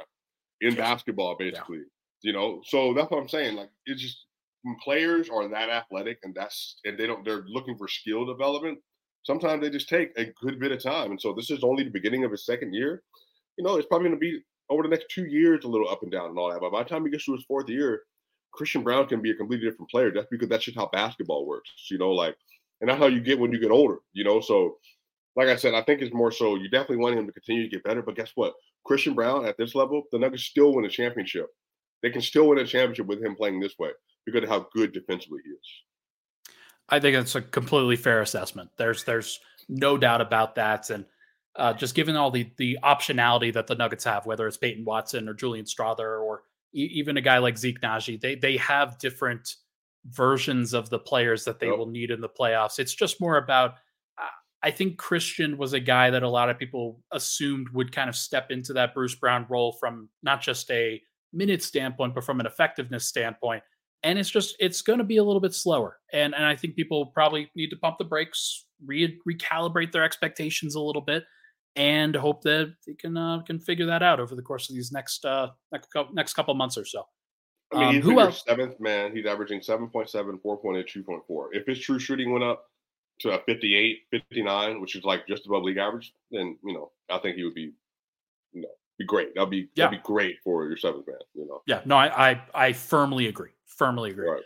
in basketball, basically. Yeah. You know, so that's what I'm saying. Like, it's just when players are that athletic and that's and they don't they're looking for skill development. Sometimes they just take a good bit of time, and so this is only the beginning of his second year. You know, it's probably going to be over the next two years a little up and down and all that. But by the time he gets to his fourth year, Christian Braun can be a completely different player. That's because that's just how basketball works. You know, like, and that's how you get when you get older. You know, so like I said, I think it's more so you definitely want him to continue to get better. But guess what? Christian Braun at this level, the Nuggets still win a championship. They can still win a championship with him playing this way because of how good defensively he is. I think it's a completely fair assessment. There's there's no doubt about that, and uh, just given all the the optionality that the Nuggets have, whether it's Peyton Watson or Julian Strawther or e- even a guy like Zeke Nnaji, they they have different versions of the players that they will need in the playoffs. It's just more about I think Christian was a guy that a lot of people assumed would kind of step into that Bruce Brown role from not just a minute standpoint, but from an effectiveness standpoint. And it's just it's going to be a little bit slower, and and I think people probably need to pump the brakes, re- recalibrate their expectations a little bit, and hope that they can uh, can figure that out over the course of these next uh, next couple, next couple months or so. I mean, um, who else? Seventh man, he's averaging 7.7, 4.8, 2.4. If his true shooting went up, to a 58, 59, which is like just above league average, then you know I think he would be, you know, be great. That'd be yeah. that'd be great for your seventh man. You know. Yeah. No, I I, I firmly agree. Firmly agree. Right.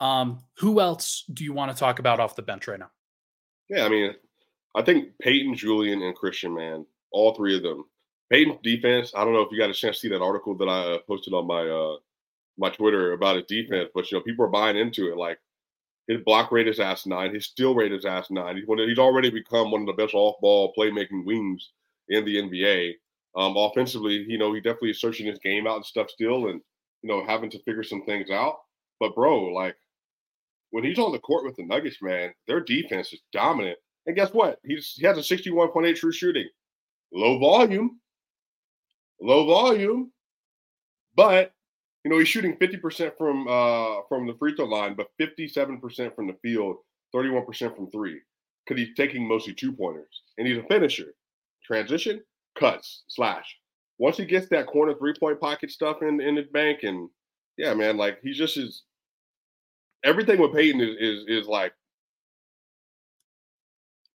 Um, who else do you want to talk about off the bench right now? Yeah, I mean, I think Peyton, Julian, and Christian, man, all three of them. Peyton's defense. I don't know if you got a chance to see that article that I uh, posted on my uh my Twitter about his defense, but you know, people are buying into it. Like his block rate is ass nine. His steal rate is ass nine. He's, he's already become one of the best off-ball playmaking wings in the NBA. Um, offensively, you know, he definitely is searching his game out and stuff still, and you know, having to figure some things out. But bro, like when he's on the court with the Nuggets, man, their defense is dominant. And guess what? He's he has a 61.8 true shooting, low volume, low volume, but you know, he's shooting 50% from uh from the free throw line, but 57% from the field, 31% from three. Because he's taking mostly two pointers. And he's a finisher. Transition, cuts, slash. Once he gets that corner three point pocket stuff in, in the bank, and yeah, man, like he's just is everything with Peyton is is is like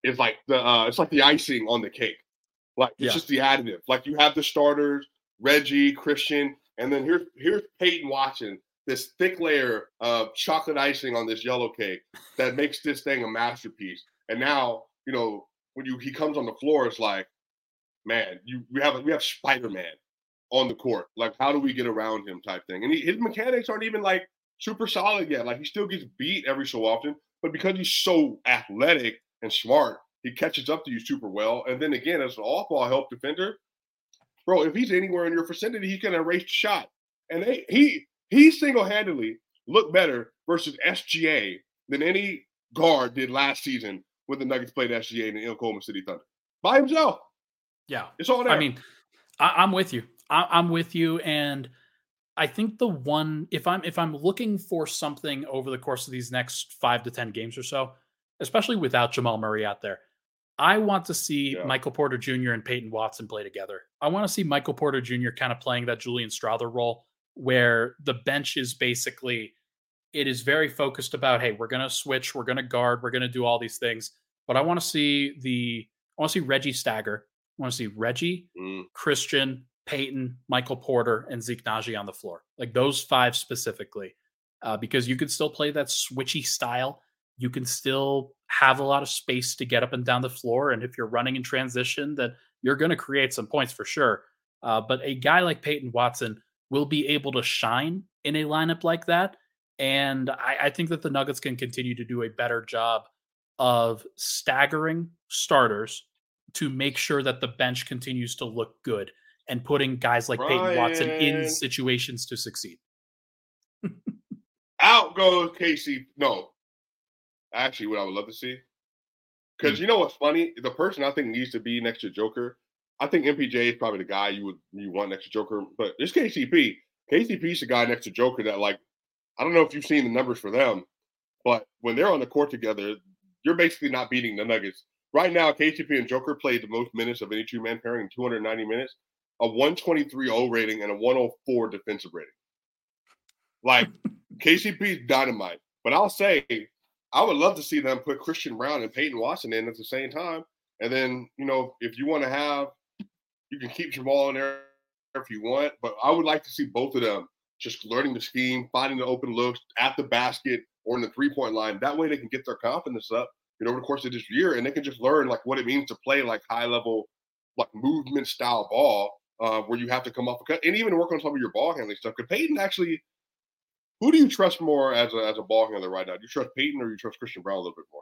is like the uh it's like the icing on the cake. Like it's yeah. just the additive. Like you have the starters, Reggie, Christian, and then here's here's Peyton Watson this thick layer of chocolate icing on this yellow cake that makes this thing a masterpiece. And now, you know, when you he comes on the floor, it's like, man, you we have we have Spider Man on the court. Like, how do we get around him? Type thing. And he, his mechanics aren't even like super solid yet. Like he still gets beat every so often, but because he's so athletic and smart, he catches up to you super well. And then again, as an off-ball help defender, bro, if he's anywhere in your vicinity, he can erase the shot. And they, he he single handedly looked better versus SGA than any guard did last season when the Nuggets played SGA in the Oklahoma City Thunder by himself. Yeah, it's all there. I mean, I, am with you. I, am with you, and I think the one if I'm if I'm looking for something over the course of these next five to ten games or so, especially without Jamal Murray out there, I want to see yeah. Michael Porter Jr. and Peyton Watson play together. I want to see Michael Porter Jr. kind of playing that Julian Strawther role where the bench is basically it is very focused about hey, we're going to switch, we're going to guard, we're going to do all these things. But I want to see the I want to see Reggie stagger. I want to see Reggie, mm. Christian, Peyton, Michael Porter, and Zeke Nnaji on the floor. Like those five specifically. Uh, because you could still play that switchy style you can still have a lot of space to get up and down the floor. And if you're running in transition, that you're going to create some points for sure. Uh, but a guy like Peyton Watson will be able to shine in a lineup like that. And I, I think that the Nuggets can continue to do a better job of staggering starters to make sure that the bench continues to look good and putting guys like Ryan. Peyton Watson in situations to succeed. *laughs* Out goes Casey. No, actually, what I would love to see, because mm. you know what's funny, the person I think needs to be next to Joker. I think MPJ is probably the guy you would you want next to Joker, but it's KCP. KCP's the guy next to Joker that like I don't know if you've seen the numbers for them, but when they're on the court together, you're basically not beating the Nuggets. Right now, KCP and Joker played the most minutes of any two man pairing in 290 minutes, a 123 O rating and a 104 defensive rating. Like *laughs* KCP's dynamite. But I'll say, I would love to see them put Christian Braun and Peyton Watson in at the same time. And then, you know, if you want to have, you can keep Jamal in there if you want. But I would like to see both of them just learning the scheme, finding the open looks at the basket or in the three point line. That way they can get their confidence up, you know, over the course of this year, and they can just learn like what it means to play like high level, like movement style ball, uh, where you have to come off a cut and even work on some of your ball handling stuff. Because Peyton actually, who do you trust more as a as a ball handler right now? Do you trust Peyton or do you trust Christian Braun a little bit more?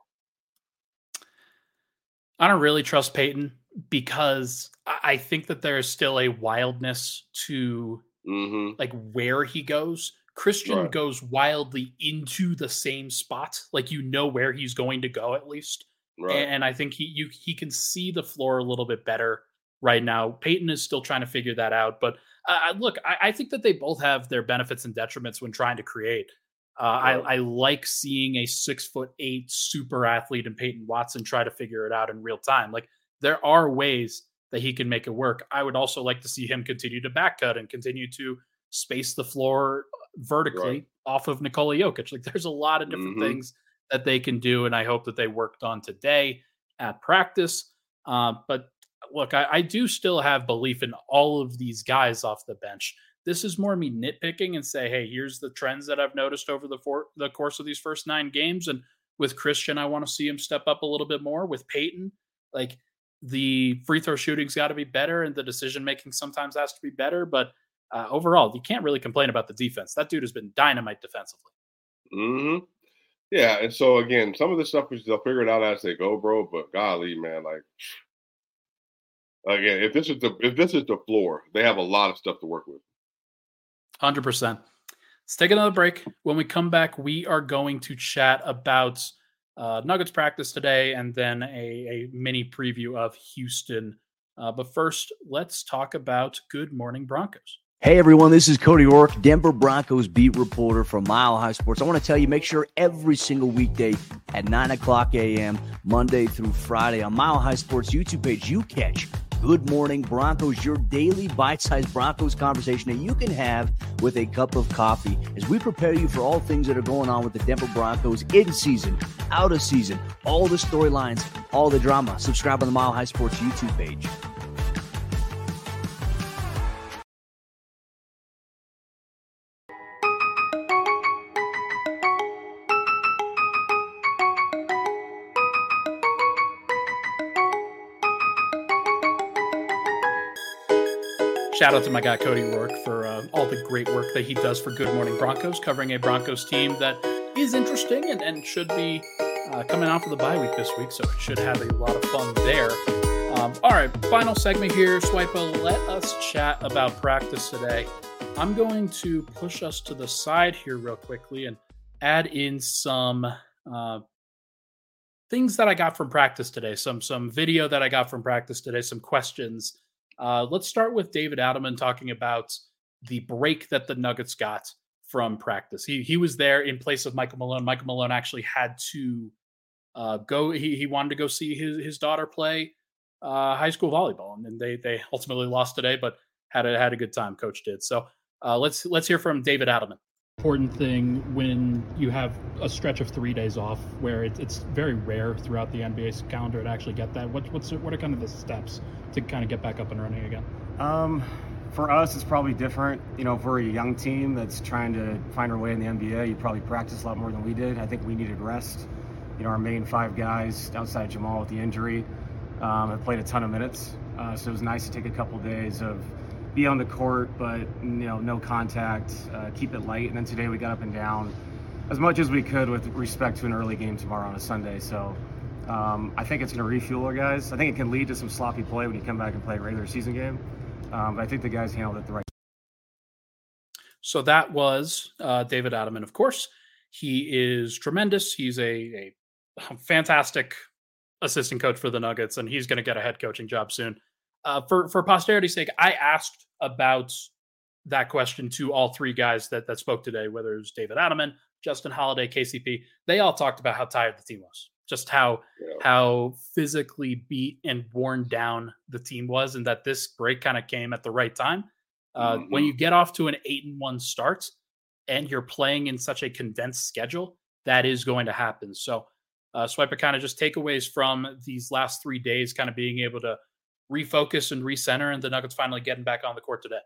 I don't really trust Peyton because I think that there is still a wildness to mm-hmm. like where he goes. Christian right. goes wildly into the same spot, like you know where he's going to go at least. Right. And I think he you he can see the floor a little bit better right now. Peyton is still trying to figure that out, but uh, look, I, I, think that they both have their benefits and detriments when trying to create. Uh. I, I, like seeing a six foot eight super athlete in Peyton Watson try to figure it out in real time. Like there are ways that he can make it work. I would also like to see him continue to back cut and continue to space the floor vertically right. off of Nikola Jokic. Like there's a lot of different mm-hmm. things that they can do, and I hope that they worked on today at practice. Uh, but look, I, I, do still have belief in all of these guys off the bench. This is more me nitpicking and say, hey, here's the trends that I've noticed over the four, the course of these first nine games. And with Christian, I want to see him step up a little bit more. With Peyton, like the free throw shooting's got to be better, and the decision making sometimes has to be better. But uh, overall, you can't really complain about the defense. That dude has been dynamite defensively. Hmm. Yeah, and so again, some of the stuff is they'll figure it out as they go, bro. But golly, man, like again, if this is the if this is the floor, they have a lot of stuff to work with. Hundred percent. Let's take another break. When we come back, we are going to chat about uh, Nuggets practice today and then a, a mini preview of Houston. Uh, but first, let's talk about Good Morning Broncos. Hey everyone, this is Cody Roark, Denver Broncos beat reporter for Mile High Sports. I want to tell you, make sure every single weekday at 9 o'clock a.m., Monday through Friday on Mile High Sports YouTube page, you catch Good Morning Broncos, your daily bite sized Broncos conversation that you can have with a cup of coffee as we prepare you for all things that are going on with the Denver Broncos in season, out of season, all the storylines, all the drama. Subscribe on the Mile High Sports YouTube page. Shout out to my guy Cody Roark for uh, all the great work that he does for Good Morning Broncos, covering a Broncos team that is interesting and, and should be uh, coming off of the bye week this week, so it should have a lot of fun there. Um, all right, final segment here, Swipa. Let us chat about practice today. I'm going to push us to the side here real quickly and add in some uh, things that I got from practice today, some some video that I got from practice today, some questions uh, let's start with David Adelman talking about the break that the Nuggets got from practice. He he was there in place of Michael Malone. Michael Malone actually had to uh, go. He he wanted to go see his his daughter play uh, high school volleyball, and they they ultimately lost today, but had a had a good time. Coach did. So uh, let's let's hear from David Adelman important thing when you have a stretch of three days off where it, it's very rare throughout the NBA calendar to actually get that? What, what's, what are kind of the steps to kind of get back up and running again? Um, for us, it's probably different. You know, if we're a young team that's trying to find our way in the NBA, you probably practice a lot more than we did. I think we needed rest. You know, our main five guys outside Jamal with the injury um, have played a ton of minutes. Uh, so it was nice to take a couple days of be on the court, but you know, no contact, uh, keep it light. And then today we got up and down as much as we could with respect to an early game tomorrow on a Sunday. So Um, I think it's going to refuel our guys. I think it can lead to some sloppy play when you come back and play a regular season game. Um, but I think the guys handled it the right. So that was uh, David Adelman, of course. He is tremendous. He's a, a fantastic assistant coach for the Nuggets, and he's going to get a head coaching job soon. Uh, for for posterity's sake, I asked about that question to all three guys that that spoke today, whether it was David Adelman, Justin Holiday, KCP. They all talked about how tired the team was, just how yeah. how physically beat and worn down the team was, and that this break kind of came at the right time. Uh, mm-hmm. When you get off to an eight and one start, and you're playing in such a condensed schedule, that is going to happen. So, uh, Swipa kind of just takeaways from these last three days, kind of being able to refocus and recenter, and the Nuggets finally getting back on the court today.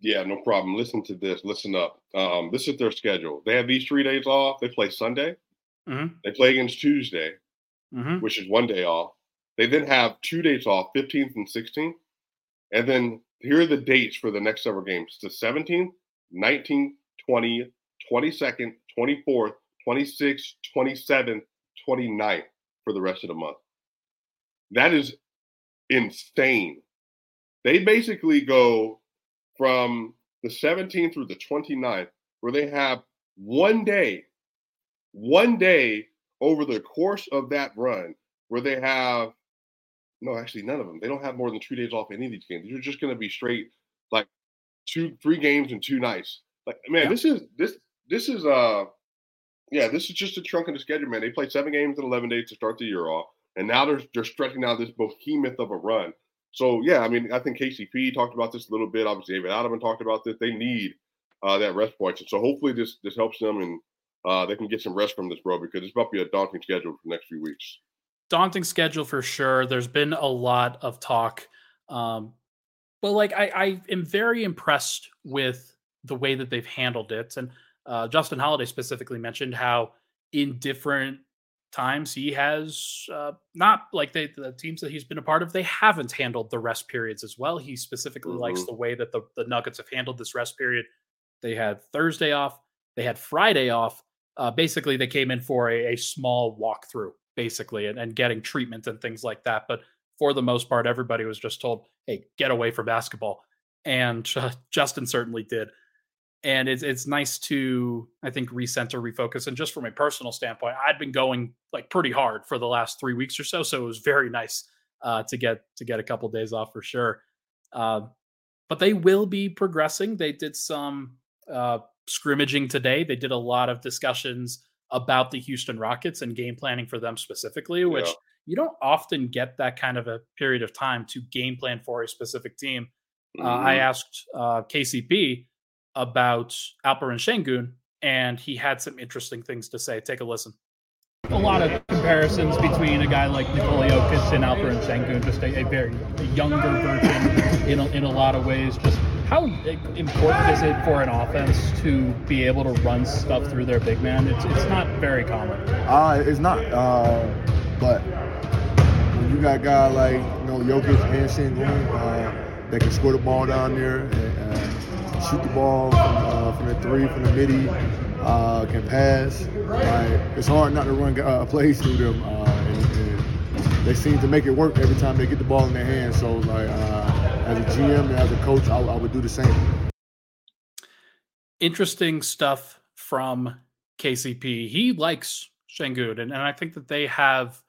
Yeah, no problem. Listen to this. Listen up. Um, this is their schedule. They have these three days off. They play Sunday. Mm-hmm. They play against Tuesday, mm-hmm. which is one day off. They then have two days off, 15th and 16th. And then here are the dates for the next several games the 17th, 19th, 20th, 22nd, 24th, 26th, 27th, 29th for the rest of the month. That is insane. They basically go from the 17th through the 29th, where they have one day, one day over the course of that run, where they have no, actually, none of them. They don't have more than two days off any of these games. They're just going to be straight like two, three games and two nights. Like, man, yeah. this is this this is uh yeah, this is just a trunk in the schedule, man. They played seven games in 11 days to start the year off, and now they're they're stretching out this behemoth of a run. So yeah, I mean, I think KCP talked about this a little bit. Obviously, David Adelman talked about this. They need uh, that rest point, and so hopefully this this helps them and uh, they can get some rest from this, bro, because it's about to be a daunting schedule for the next few weeks. Daunting schedule for sure. There's been a lot of talk, um, but like I, I am very impressed with the way that they've handled it. And uh, Justin Holiday specifically mentioned how in different times he has uh, not like they, the teams that he's been a part of they haven't handled the rest periods as well. He specifically mm-hmm. likes the way that the, the nuggets have handled this rest period. They had thursday off they had friday off uh, basically they came in for a, a small walkthrough basically and, and getting treatment and things like that but for the most part everybody was just told hey get away from basketball and uh, justin certainly did and it's it's nice to I think recenter, refocus, and just from a personal standpoint, I'd been going like pretty hard for the last three weeks or so, so it was very nice uh, to get to get a couple of days off for sure. Uh, but they will be progressing. They did some uh, scrimmaging today. They did a lot of discussions about the Houston Rockets and game planning for them specifically, which yeah. you don't often get that kind of a period of time to game plan for a specific team. Mm-hmm. I asked uh, KCP about Alperen Sengun, and he had some interesting things to say. Take a listen. A lot of comparisons between a guy like Nikola Jokic and Alperen Sengun, just a, a very a younger version in a, in a lot of ways. Just how important is it for an offense to be able to run stuff through their big man? It's, it's not very common. Uh, it's not. Uh, but when you got a guy like you know Jokic and Sengun uh, that can score the ball down there and, uh, shoot the ball from, uh, from the three, from the midi, uh, can pass. It's hard not to run uh, plays through them. Uh, and, and they seem to make it work every time they get the ball in their hands. So, like, uh, as a GM and as a coach, I, I would do the same. Interesting stuff from KCP. He likes Sengun, and, and I think that they have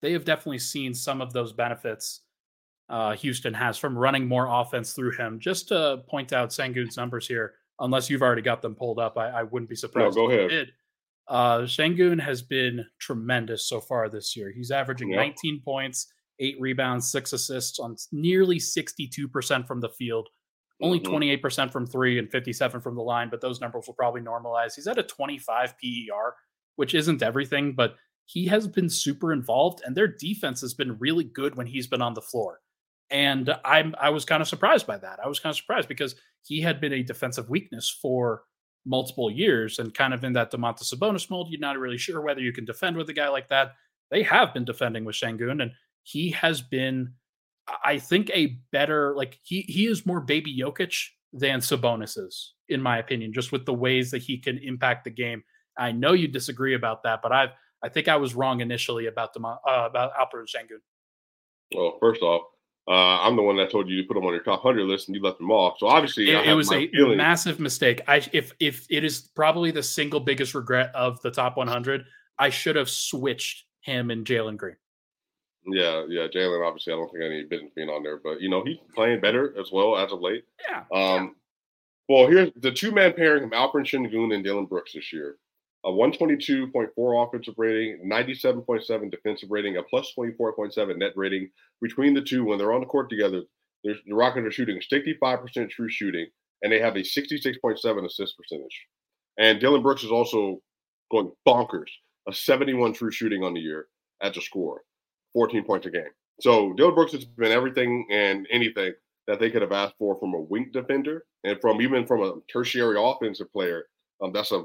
they have definitely seen some of those benefits uh, Houston has from running more offense through him. Just to point out Sengun's numbers here, unless you've already got them pulled up, I, I wouldn't be surprised. No, go ahead. Did. Uh, Sengun has been tremendous so far this year. He's averaging yep. 19 points, eight rebounds, six assists on nearly 62% from the field. Only mm-hmm. 28% from three and 57 from the line, but those numbers will probably normalize. He's at a 25 PER, which isn't everything, but he has been super involved, and their defense has been really good when he's been on the floor. And I'm I was kind of surprised by that. I was kind of surprised because he had been a defensive weakness for multiple years and kind of in that Domantas Sabonis mold. You're not really sure whether you can defend with a guy like that. They have been defending with Sengun, and he has been, I think, a better like he he is more baby Jokic than Sabonis is, in my opinion, just with the ways that he can impact the game. I know you disagree about that, but I've I think I was wrong initially about the uh, about Alperen Sengun. Well, first off, uh, I'm the one that told you to put them on your top hundred list, and you left them off. So obviously, it, it was a massive mistake. I if if it is probably the single biggest regret of the top 100, I should have switched him and Jalen Green. Yeah, yeah, Jalen. Obviously, I don't think any business being on there, but you know he's playing better as well as of late. Yeah. Um. Well, here's the two man pairing of Alperen Sengun and Dillon Brooks this year a 122.4 offensive rating, 97.7 defensive rating, a plus 24.7 net rating. Between the two, when they're on the court together, the Rockets are shooting 65% true shooting, and they have a 66.7 assist percentage. And Dillon Brooks is also going bonkers, a 71 true shooting on the year as a scorer, 14 points a game. So Dillon Brooks has been everything and anything that they could have asked for from a wing defender and from even from a tertiary offensive player. Um, that's a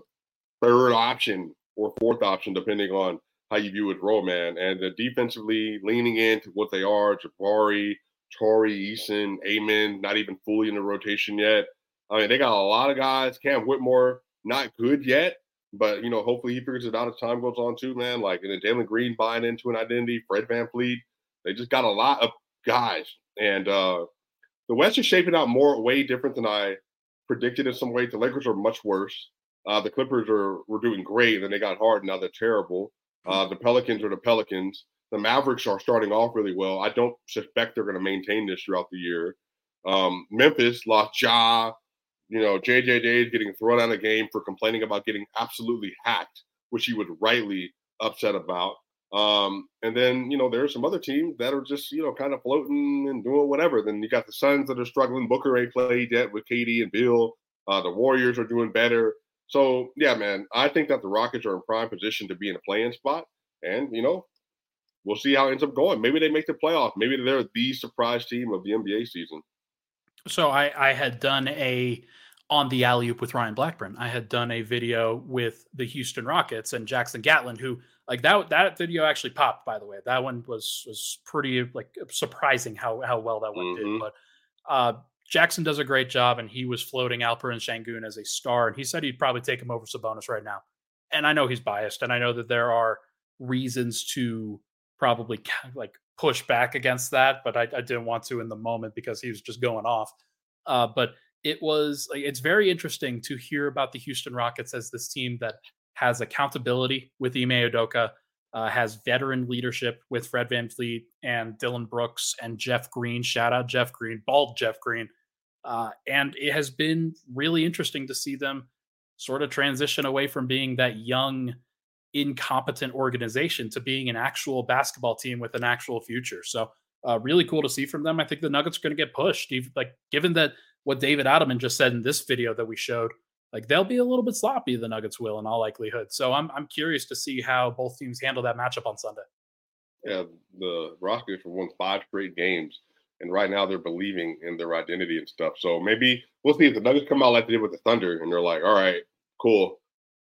third option or fourth option, depending on how you view his role, man. And defensively leaning into what they are, Jabari, Tari, Eason, Amen, not even fully in the rotation yet. I mean, they got a lot of guys. Cam Whitmore, not good yet, but you know, hopefully he figures it out as time goes on too, man. Like and then Jalen Green buying into an identity, Fred VanVleet. They just got a lot of guys. And uh the West is shaping out more way different than I predicted in some way. The Lakers are much worse. Uh, the Clippers are were doing great, and then they got hard. And now they're terrible. Uh, the Pelicans are the Pelicans. The Mavericks are starting off really well. I don't suspect they're going to maintain this throughout the year. Um, Memphis lost Ja. You know, JJJ is getting thrown out of the game for complaining about getting absolutely hacked, which he was rightly upset about. Um, and then, you know, there are some other teams that are just, you know, kind of floating and doing whatever. Then you got the Suns that are struggling. Booker ain't played yet with KD and Beal. Uh, the Warriors are doing better. So yeah, man, I think that the Rockets are in prime position to be in a playing spot, and you know, we'll see how it ends up going. Maybe they make the playoffs. Maybe they're the surprise team of the NBA season. So I, I had done a on the alley oop with Ryan Blackburn. I had done a video with the Houston Rockets and Jackson Gatlin, who like that that video actually popped. By the way, that one was was pretty like surprising how how well that one mm-hmm. did. But uh, Jackson does a great job, and he was floating Alperen Sengun as a star, and he said he'd probably take him over Sabonis right now. And I know he's biased, and I know that there are reasons to probably like push back against that, but I, I didn't want to in the moment because he was just going off. Uh, but it was like it's very interesting to hear about the Houston Rockets as this team that has accountability with Ime Udoka, uh, has veteran leadership with Fred Van VanVleet and Dillon Brooks and Jeff Green. Shout out Jeff Green, bald Jeff Green. Uh, and it has been really interesting to see them sort of transition away from being that young, incompetent organization to being an actual basketball team with an actual future. So, uh, really cool to see from them. I think the Nuggets are going to get pushed, like given that what David Adelman just said in this video that we showed like they'll be a little bit sloppy. The Nuggets will, in all likelihood. So I'm I'm curious to see how both teams handle that matchup on Sunday. Yeah, the Rockets have won five straight games, and right now they're believing in their identity and stuff. So maybe we'll see if the Nuggets come out like they did with the Thunder, and they're like, all right, cool,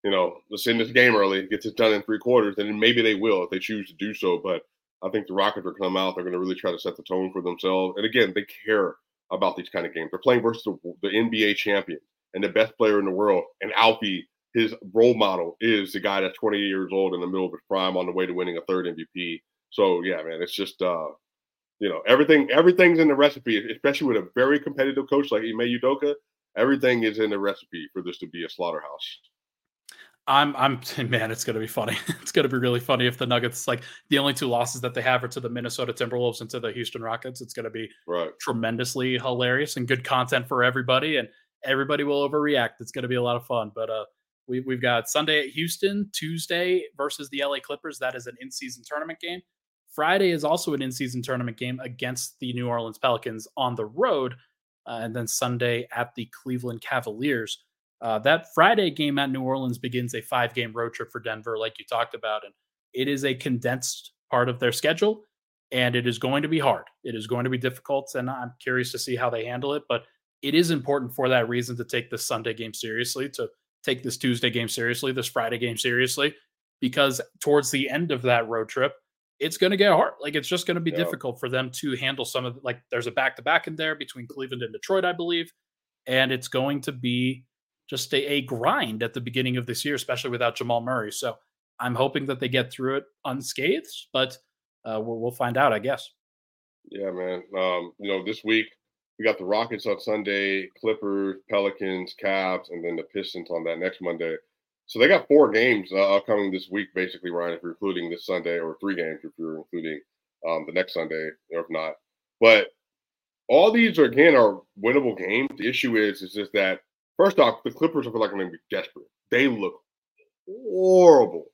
you know, let's end this game early, get this done in three quarters, and maybe they will if they choose to do so. But I think the Rockets are come out. They're going to really try to set the tone for themselves. And again, they care about these kind of games. They're playing versus the, the NBA champion and the best player in the world. And Alfie, his role model, is the guy that's 20 years old in the middle of his prime on the way to winning a third MVP. So yeah, man, it's just uh, you know, everything everything's in the recipe, especially with a very competitive coach like Ime Udoka. Everything is in the recipe for this to be a slaughterhouse. I'm I'm *laughs* man, it's gonna be funny. *laughs* it's gonna be really funny if the Nuggets like the only two losses that they have are to the Minnesota Timberwolves and to the Houston Rockets. It's gonna be right. tremendously hilarious and good content for everybody. And everybody will overreact. It's going to be a lot of fun. But uh, we, we've got Sunday at Houston, Tuesday versus the LA Clippers. That is an in season tournament game. Friday is also an in season tournament game against the New Orleans Pelicans on the road. Uh, and then Sunday at the Cleveland Cavaliers. Uh, that Friday game at New Orleans begins a five game road trip for Denver, like you talked about. And it is a condensed part of their schedule. And it is going to be hard. It is going to be difficult. And I'm curious to see how they handle it. But it is important for that reason to take this Sunday game seriously, to take this Tuesday game seriously, this Friday game seriously, because towards the end of that road trip, it's going to get hard. Like it's just going to be yeah. difficult for them to handle some of like there's a back to back in there between Cleveland and Detroit, I believe, and it's going to be just a, a grind at the beginning of this year, especially without Jamal Murray. So I'm hoping that they get through it unscathed, but uh, we'll, we'll find out, I guess. Yeah, man. Um, you know, this week we got the Rockets on Sunday, Clippers, Pelicans, Cavs, and then the Pistons on that next Monday. So they got four games uh, coming this week, basically, Ryan, if you're including this Sunday, or three games if you're including um, the next Sunday, or if not. But all these are again are winnable games. The issue is is just that first off, the Clippers are like going to be desperate. They look horrible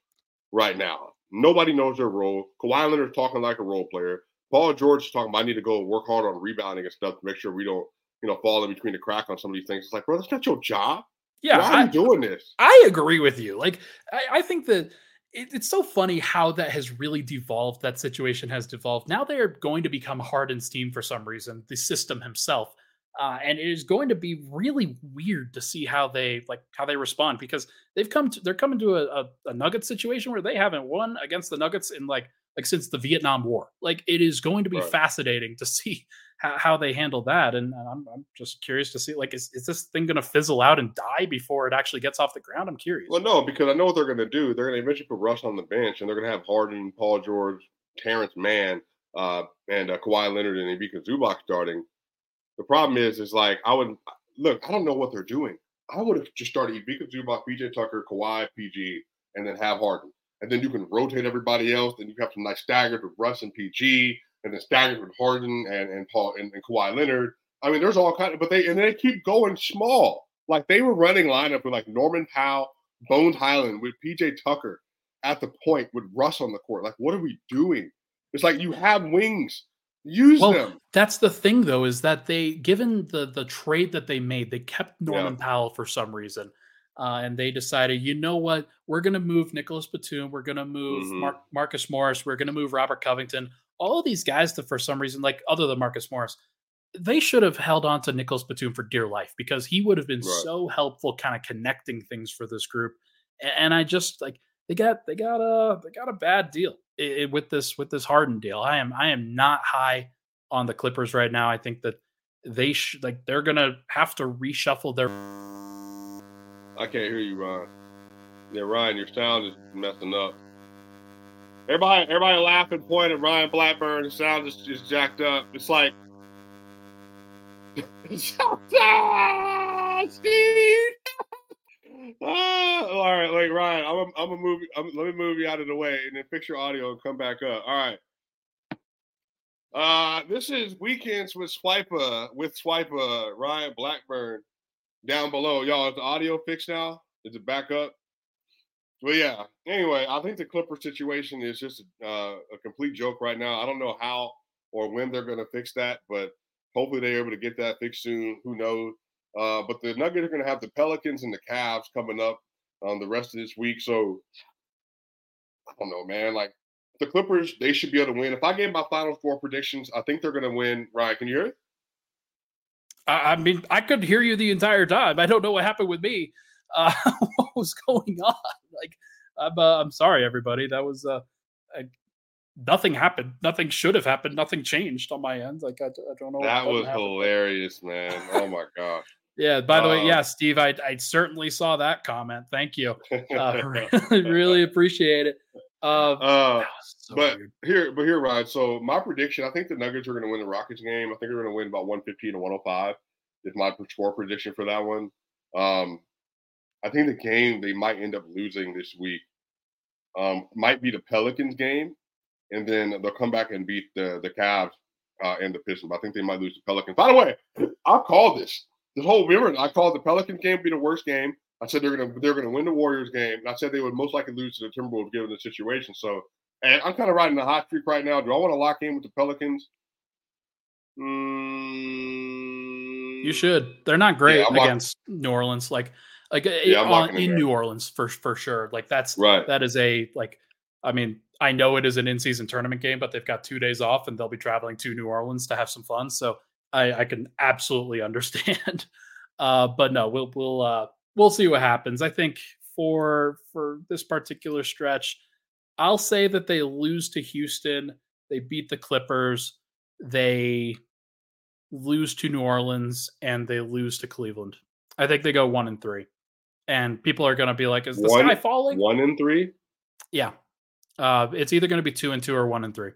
right now. Nobody knows their role. Kawhi Leonard's talking like a role player. Paul George is talking about I need to go work hard on rebounding and stuff to make sure we don't, you know, fall in between the crack on some of these things. It's like, bro, that's not your job. Yeah, Why are I, doing this? I agree with you. Like, I, I think that it, it's so funny how that has really devolved. That situation has devolved. Now they are going to become Harden's Steam for some reason. The system himself, uh, and it is going to be really weird to see how they like how they respond because they've come to they're coming to a, a, a Nuggets situation where they haven't won against the Nuggets in like like since the Vietnam War. Like it is going to be Right. fascinating to *laughs* see how, they handle that. And, I'm, I'm just curious to see like is, is this thing going to fizzle out and die before it actually gets off the ground? I'm curious. Well, no, because I know what they're going to do. They're going to eventually put Russ on the bench, and they're going to have Harden, Paul George, Terrence Mann, uh, and uh, Kawhi Leonard and Ivica Zubac starting. The problem is, is like I would look. I don't know what they're doing. I would have just started Ivica Zubac, PJ Tucker, Kawhi, PG, and then have Harden, and then you can rotate everybody else. Then you have some nice staggers with Russ and PG, and then staggers with Harden and and Paul and, and Kawhi Leonard. I mean, there's all kind of, but they and they keep going small. Like they were running lineup with like Norman Powell, Bones Hyland, with PJ Tucker at the point with Russ on the court. Like, what are we doing? It's like you have wings, use Well, them. That's the thing, though, is that they, given the the trade that they made, they kept Norman Powell for some reason, uh, and they decided, you know what, we're going to move Nicholas Batum, we're going to move Mhm. Mar- Marcus Morris, we're going to move Robert Covington. All of these guys, that for some reason, like other than Marcus Morris, they should have held on to Nicholas Batum for dear life because he would have been Right. so helpful, kind of connecting things for this group. And I just like they got they got a they got a bad deal i- i- with this with this Harden deal. I am I am not high on the Clippers right now. I think that they should like they're gonna have to reshuffle their. I can't hear you, Ryan. Yeah, Ryan, your sound is messing up. Everybody, everybody laughing, point at Ryan Blackburn. The sound is just jacked up. It's like, *laughs* Steve. Ah, all right, like Ryan, I'm a, I'm a move. I'm, let me move you out of the way and then fix your audio and come back up. All right. Uh, this is weekends with Swipa with Swipa Ryan Blackburn down below. Y'all, is the audio fixed now? Is it back up? Well, yeah. Anyway, I think the Clipper situation is just uh, a complete joke right now. I don't know how or when they're going to fix that, but hopefully they're able to get that fixed soon. Who knows? Uh, but the Nuggets are going to have the Pelicans and the Cavs coming up um, the rest of this week. So I don't know, man. Like the Clippers, they should be able to win. If I gave my final four predictions, I think they're going to win. Ryan, can you hear it? I, I mean, I could hear you the entire time. I don't know what happened with me. Uh, *laughs* what was going on? Like, I'm uh, I'm sorry, everybody. That was uh, I, nothing happened. Nothing should have happened. Nothing changed on my end. Like I don't know. That was happened. hilarious, man. Oh my gosh. Yeah. By the way, Uh, yeah, Steve, I I certainly saw that comment. Thank you. Uh, *laughs* really, *laughs* really appreciate it. Uh, Uh, so but weird. here, but here, Ryan. So my prediction, I think the Nuggets are going to win the Rockets game. I think they're going to win about 115 to 105. Is my score prediction for that one. Um, I think the game they might end up losing this week um, might be the Pelicans game, and then they'll come back and beat the the Cavs uh, and the Pistons. But I think they might lose the Pelicans. By the way, I called this. This whole remember, I called the Pelicans game be the worst game. I said they're gonna they're gonna win the Warriors game, and I said they would most likely lose to the Timberwolves given the situation. So, and I'm kind of riding the hot streak right now. Do I want to lock in with the Pelicans? Mm, You should. They're not great lock- against New Orleans. Like, like uh, Yeah, on- in in. New Orleans for for sure. Like that's Right. that is a like. I mean, I know it is an in-season tournament game, but they've got two days off, and they'll be traveling to New Orleans to have some fun. So I, I can absolutely *laughs* understand. Uh, but no, we'll we'll uh, we'll see what happens. I think for for this particular stretch, I'll say that they lose to Houston. They beat the Clippers. They lose to New Orleans and they lose to Cleveland. I think they go one and three. And people are going to be like, "Is the One- sky falling?" One and three. Yeah, uh, it's either going to be two and two or one and three.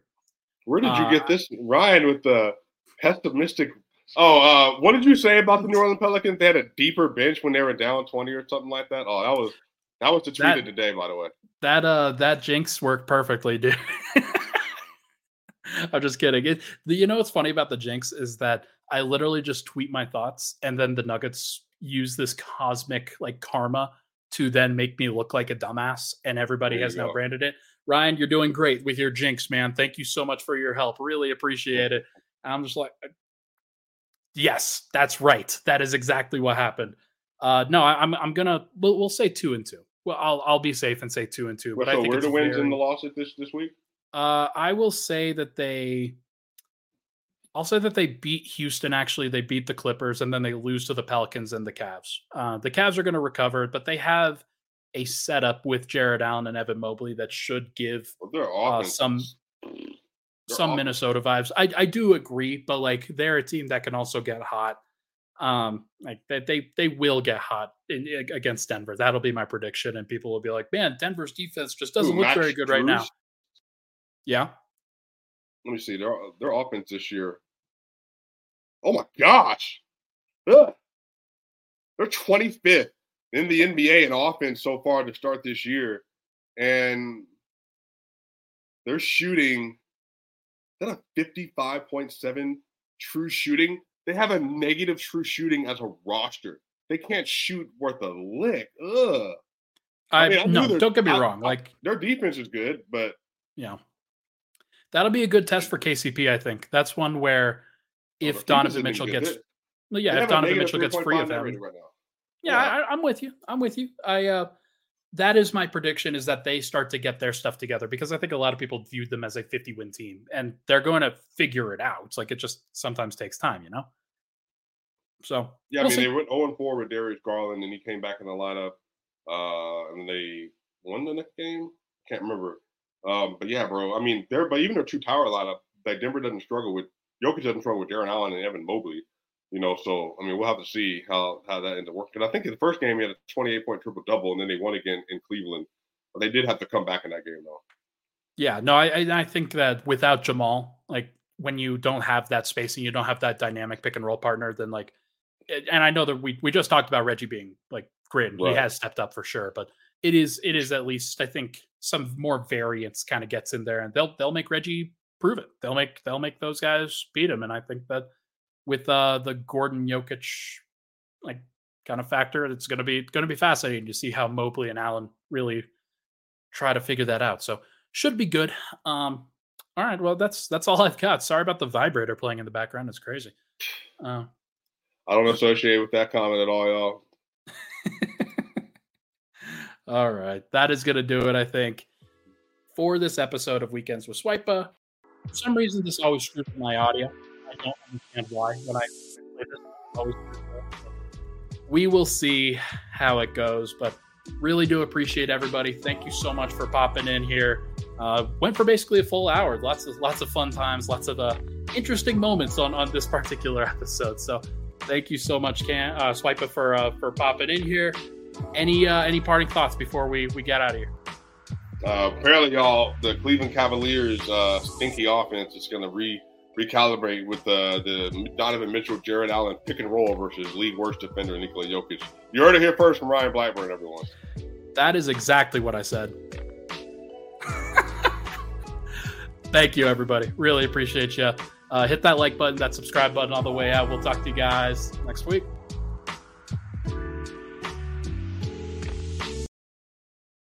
Where did you Uh, get this, Ryan? With the pessimistic. Oh, uh, what did you say about the New Orleans Pelicans? They had a deeper bench when they were down twenty or something like that. Oh, that was that was the tweet of the day, by the way. That uh, that jinx worked perfectly, dude. *laughs* I'm just kidding. It, the, you know what's funny about the jinx is that I literally just tweet my thoughts, and then the Nuggets use this cosmic like karma to then make me look like a dumbass, and everybody has you now go. branded it. Ryan, you're doing great with your jinx, man. Thank you so much for your help. Really appreciate it. And I'm just like, uh, yes, that's right. That is exactly what happened. Uh, no, I, I'm I'm gonna we'll, we'll say two and two. Well, I'll I'll be safe and say two and two. But I think where the wins very- and the losses this this week? uh, I will say that they. I'll say that they beat Houston. Actually, they beat the Clippers, and then they lose to the Pelicans and the Cavs. Uh, the Cavs are going to recover, but they have a setup with Jarrett Allen and Evan Mobley that should give Well, uh, some their some offense- Minnesota vibes. I I do agree, but like they're a team that can also get hot. Um, like they they, they will get hot in, against Denver. That'll be my prediction, and people will be like, "Man, Denver's defense just doesn't Ooh, look very good right now." Yeah, Let me see their their offense this year. Oh my gosh, Ugh. they're 25th in the NBA in offense so far to start this year, and they're shooting. Is that a 55.7 true shooting? They have a negative true shooting as a roster. They can't shoot worth a lick. Ugh. I, I mean, I no, don't get me I- wrong. Like, Their defense is good, but yeah, that'll be a good test for KCP. I think that's one where if defense Donovan Mitchell gets, They- well, yeah, have if Donovan Mitchell gets free of net him, right yeah, Yeah. I, I'm with you. I'm with you. I uh, that is my prediction is that they start to get their stuff together because I think a lot of people viewed them as a 50 win team and they're going to figure it out. It's like it just sometimes takes time, you know. So Yeah, I we'll mean see. they went 0 4 with Darius Garland, and he came back in the lineup, uh, and they won the next game. Can't remember, um, but yeah, bro. I mean, they're but even their two tower lineup, like Denver doesn't struggle with Jokic doesn't struggle with Jarrett Allen and Evan Mobley. You know, so I mean, we'll have to see how how that ends up working. I think in the first game he had a 28 point triple double, and then they won again in Cleveland. But they did have to come back in that game though. Yeah, no, I I think that without Jamal, like when you don't have that spacing, you don't have that dynamic pick and roll partner, then like, and I know that we we just talked about Reggie being like great, and he has stepped up for sure, but it is it is at least I think some more variance kind of gets in there, and they'll they'll make Reggie prove it. They'll make they'll make those guys beat him, and I think that with uh the Gordon Jokic like kind of factor, it's gonna be gonna be fascinating to see how Mobley and Allen really try to figure that out. So should be good. Um, all right, well that's that's all *laughs* I've got. Sorry about the vibrator playing in the background. It's crazy. Uh, I don't associate with that comment at all, y'all. *laughs* all right, that is gonna do it. I think for this episode of Weekends with Swipa. For some reason, this always screws with my audio. I don't understand why. When I play this, always it. we will see how it goes, but really do appreciate everybody. Thank you so much for popping in here. Uh, went for basically a full hour. Lots of lots of fun times, lots of uh, interesting moments on on this *laughs* particular episode. So thank you so much, Can uh, Swipa for uh, for popping in here. Any uh, any parting thoughts before we we get out of here? Uh, apparently, y'all, the Cleveland Cavaliers' uh, stinky offense is going to re recalibrate with uh, the Donovan Mitchell, Jarrett Allen pick and roll versus league worst defender Nikola Jokic. You heard it here first from Ryan Blackburn, everyone. That is exactly what I said. *laughs* Thank you, everybody. Really appreciate you. Uh, hit that like button, that subscribe button on the way out. We'll talk to you guys next week.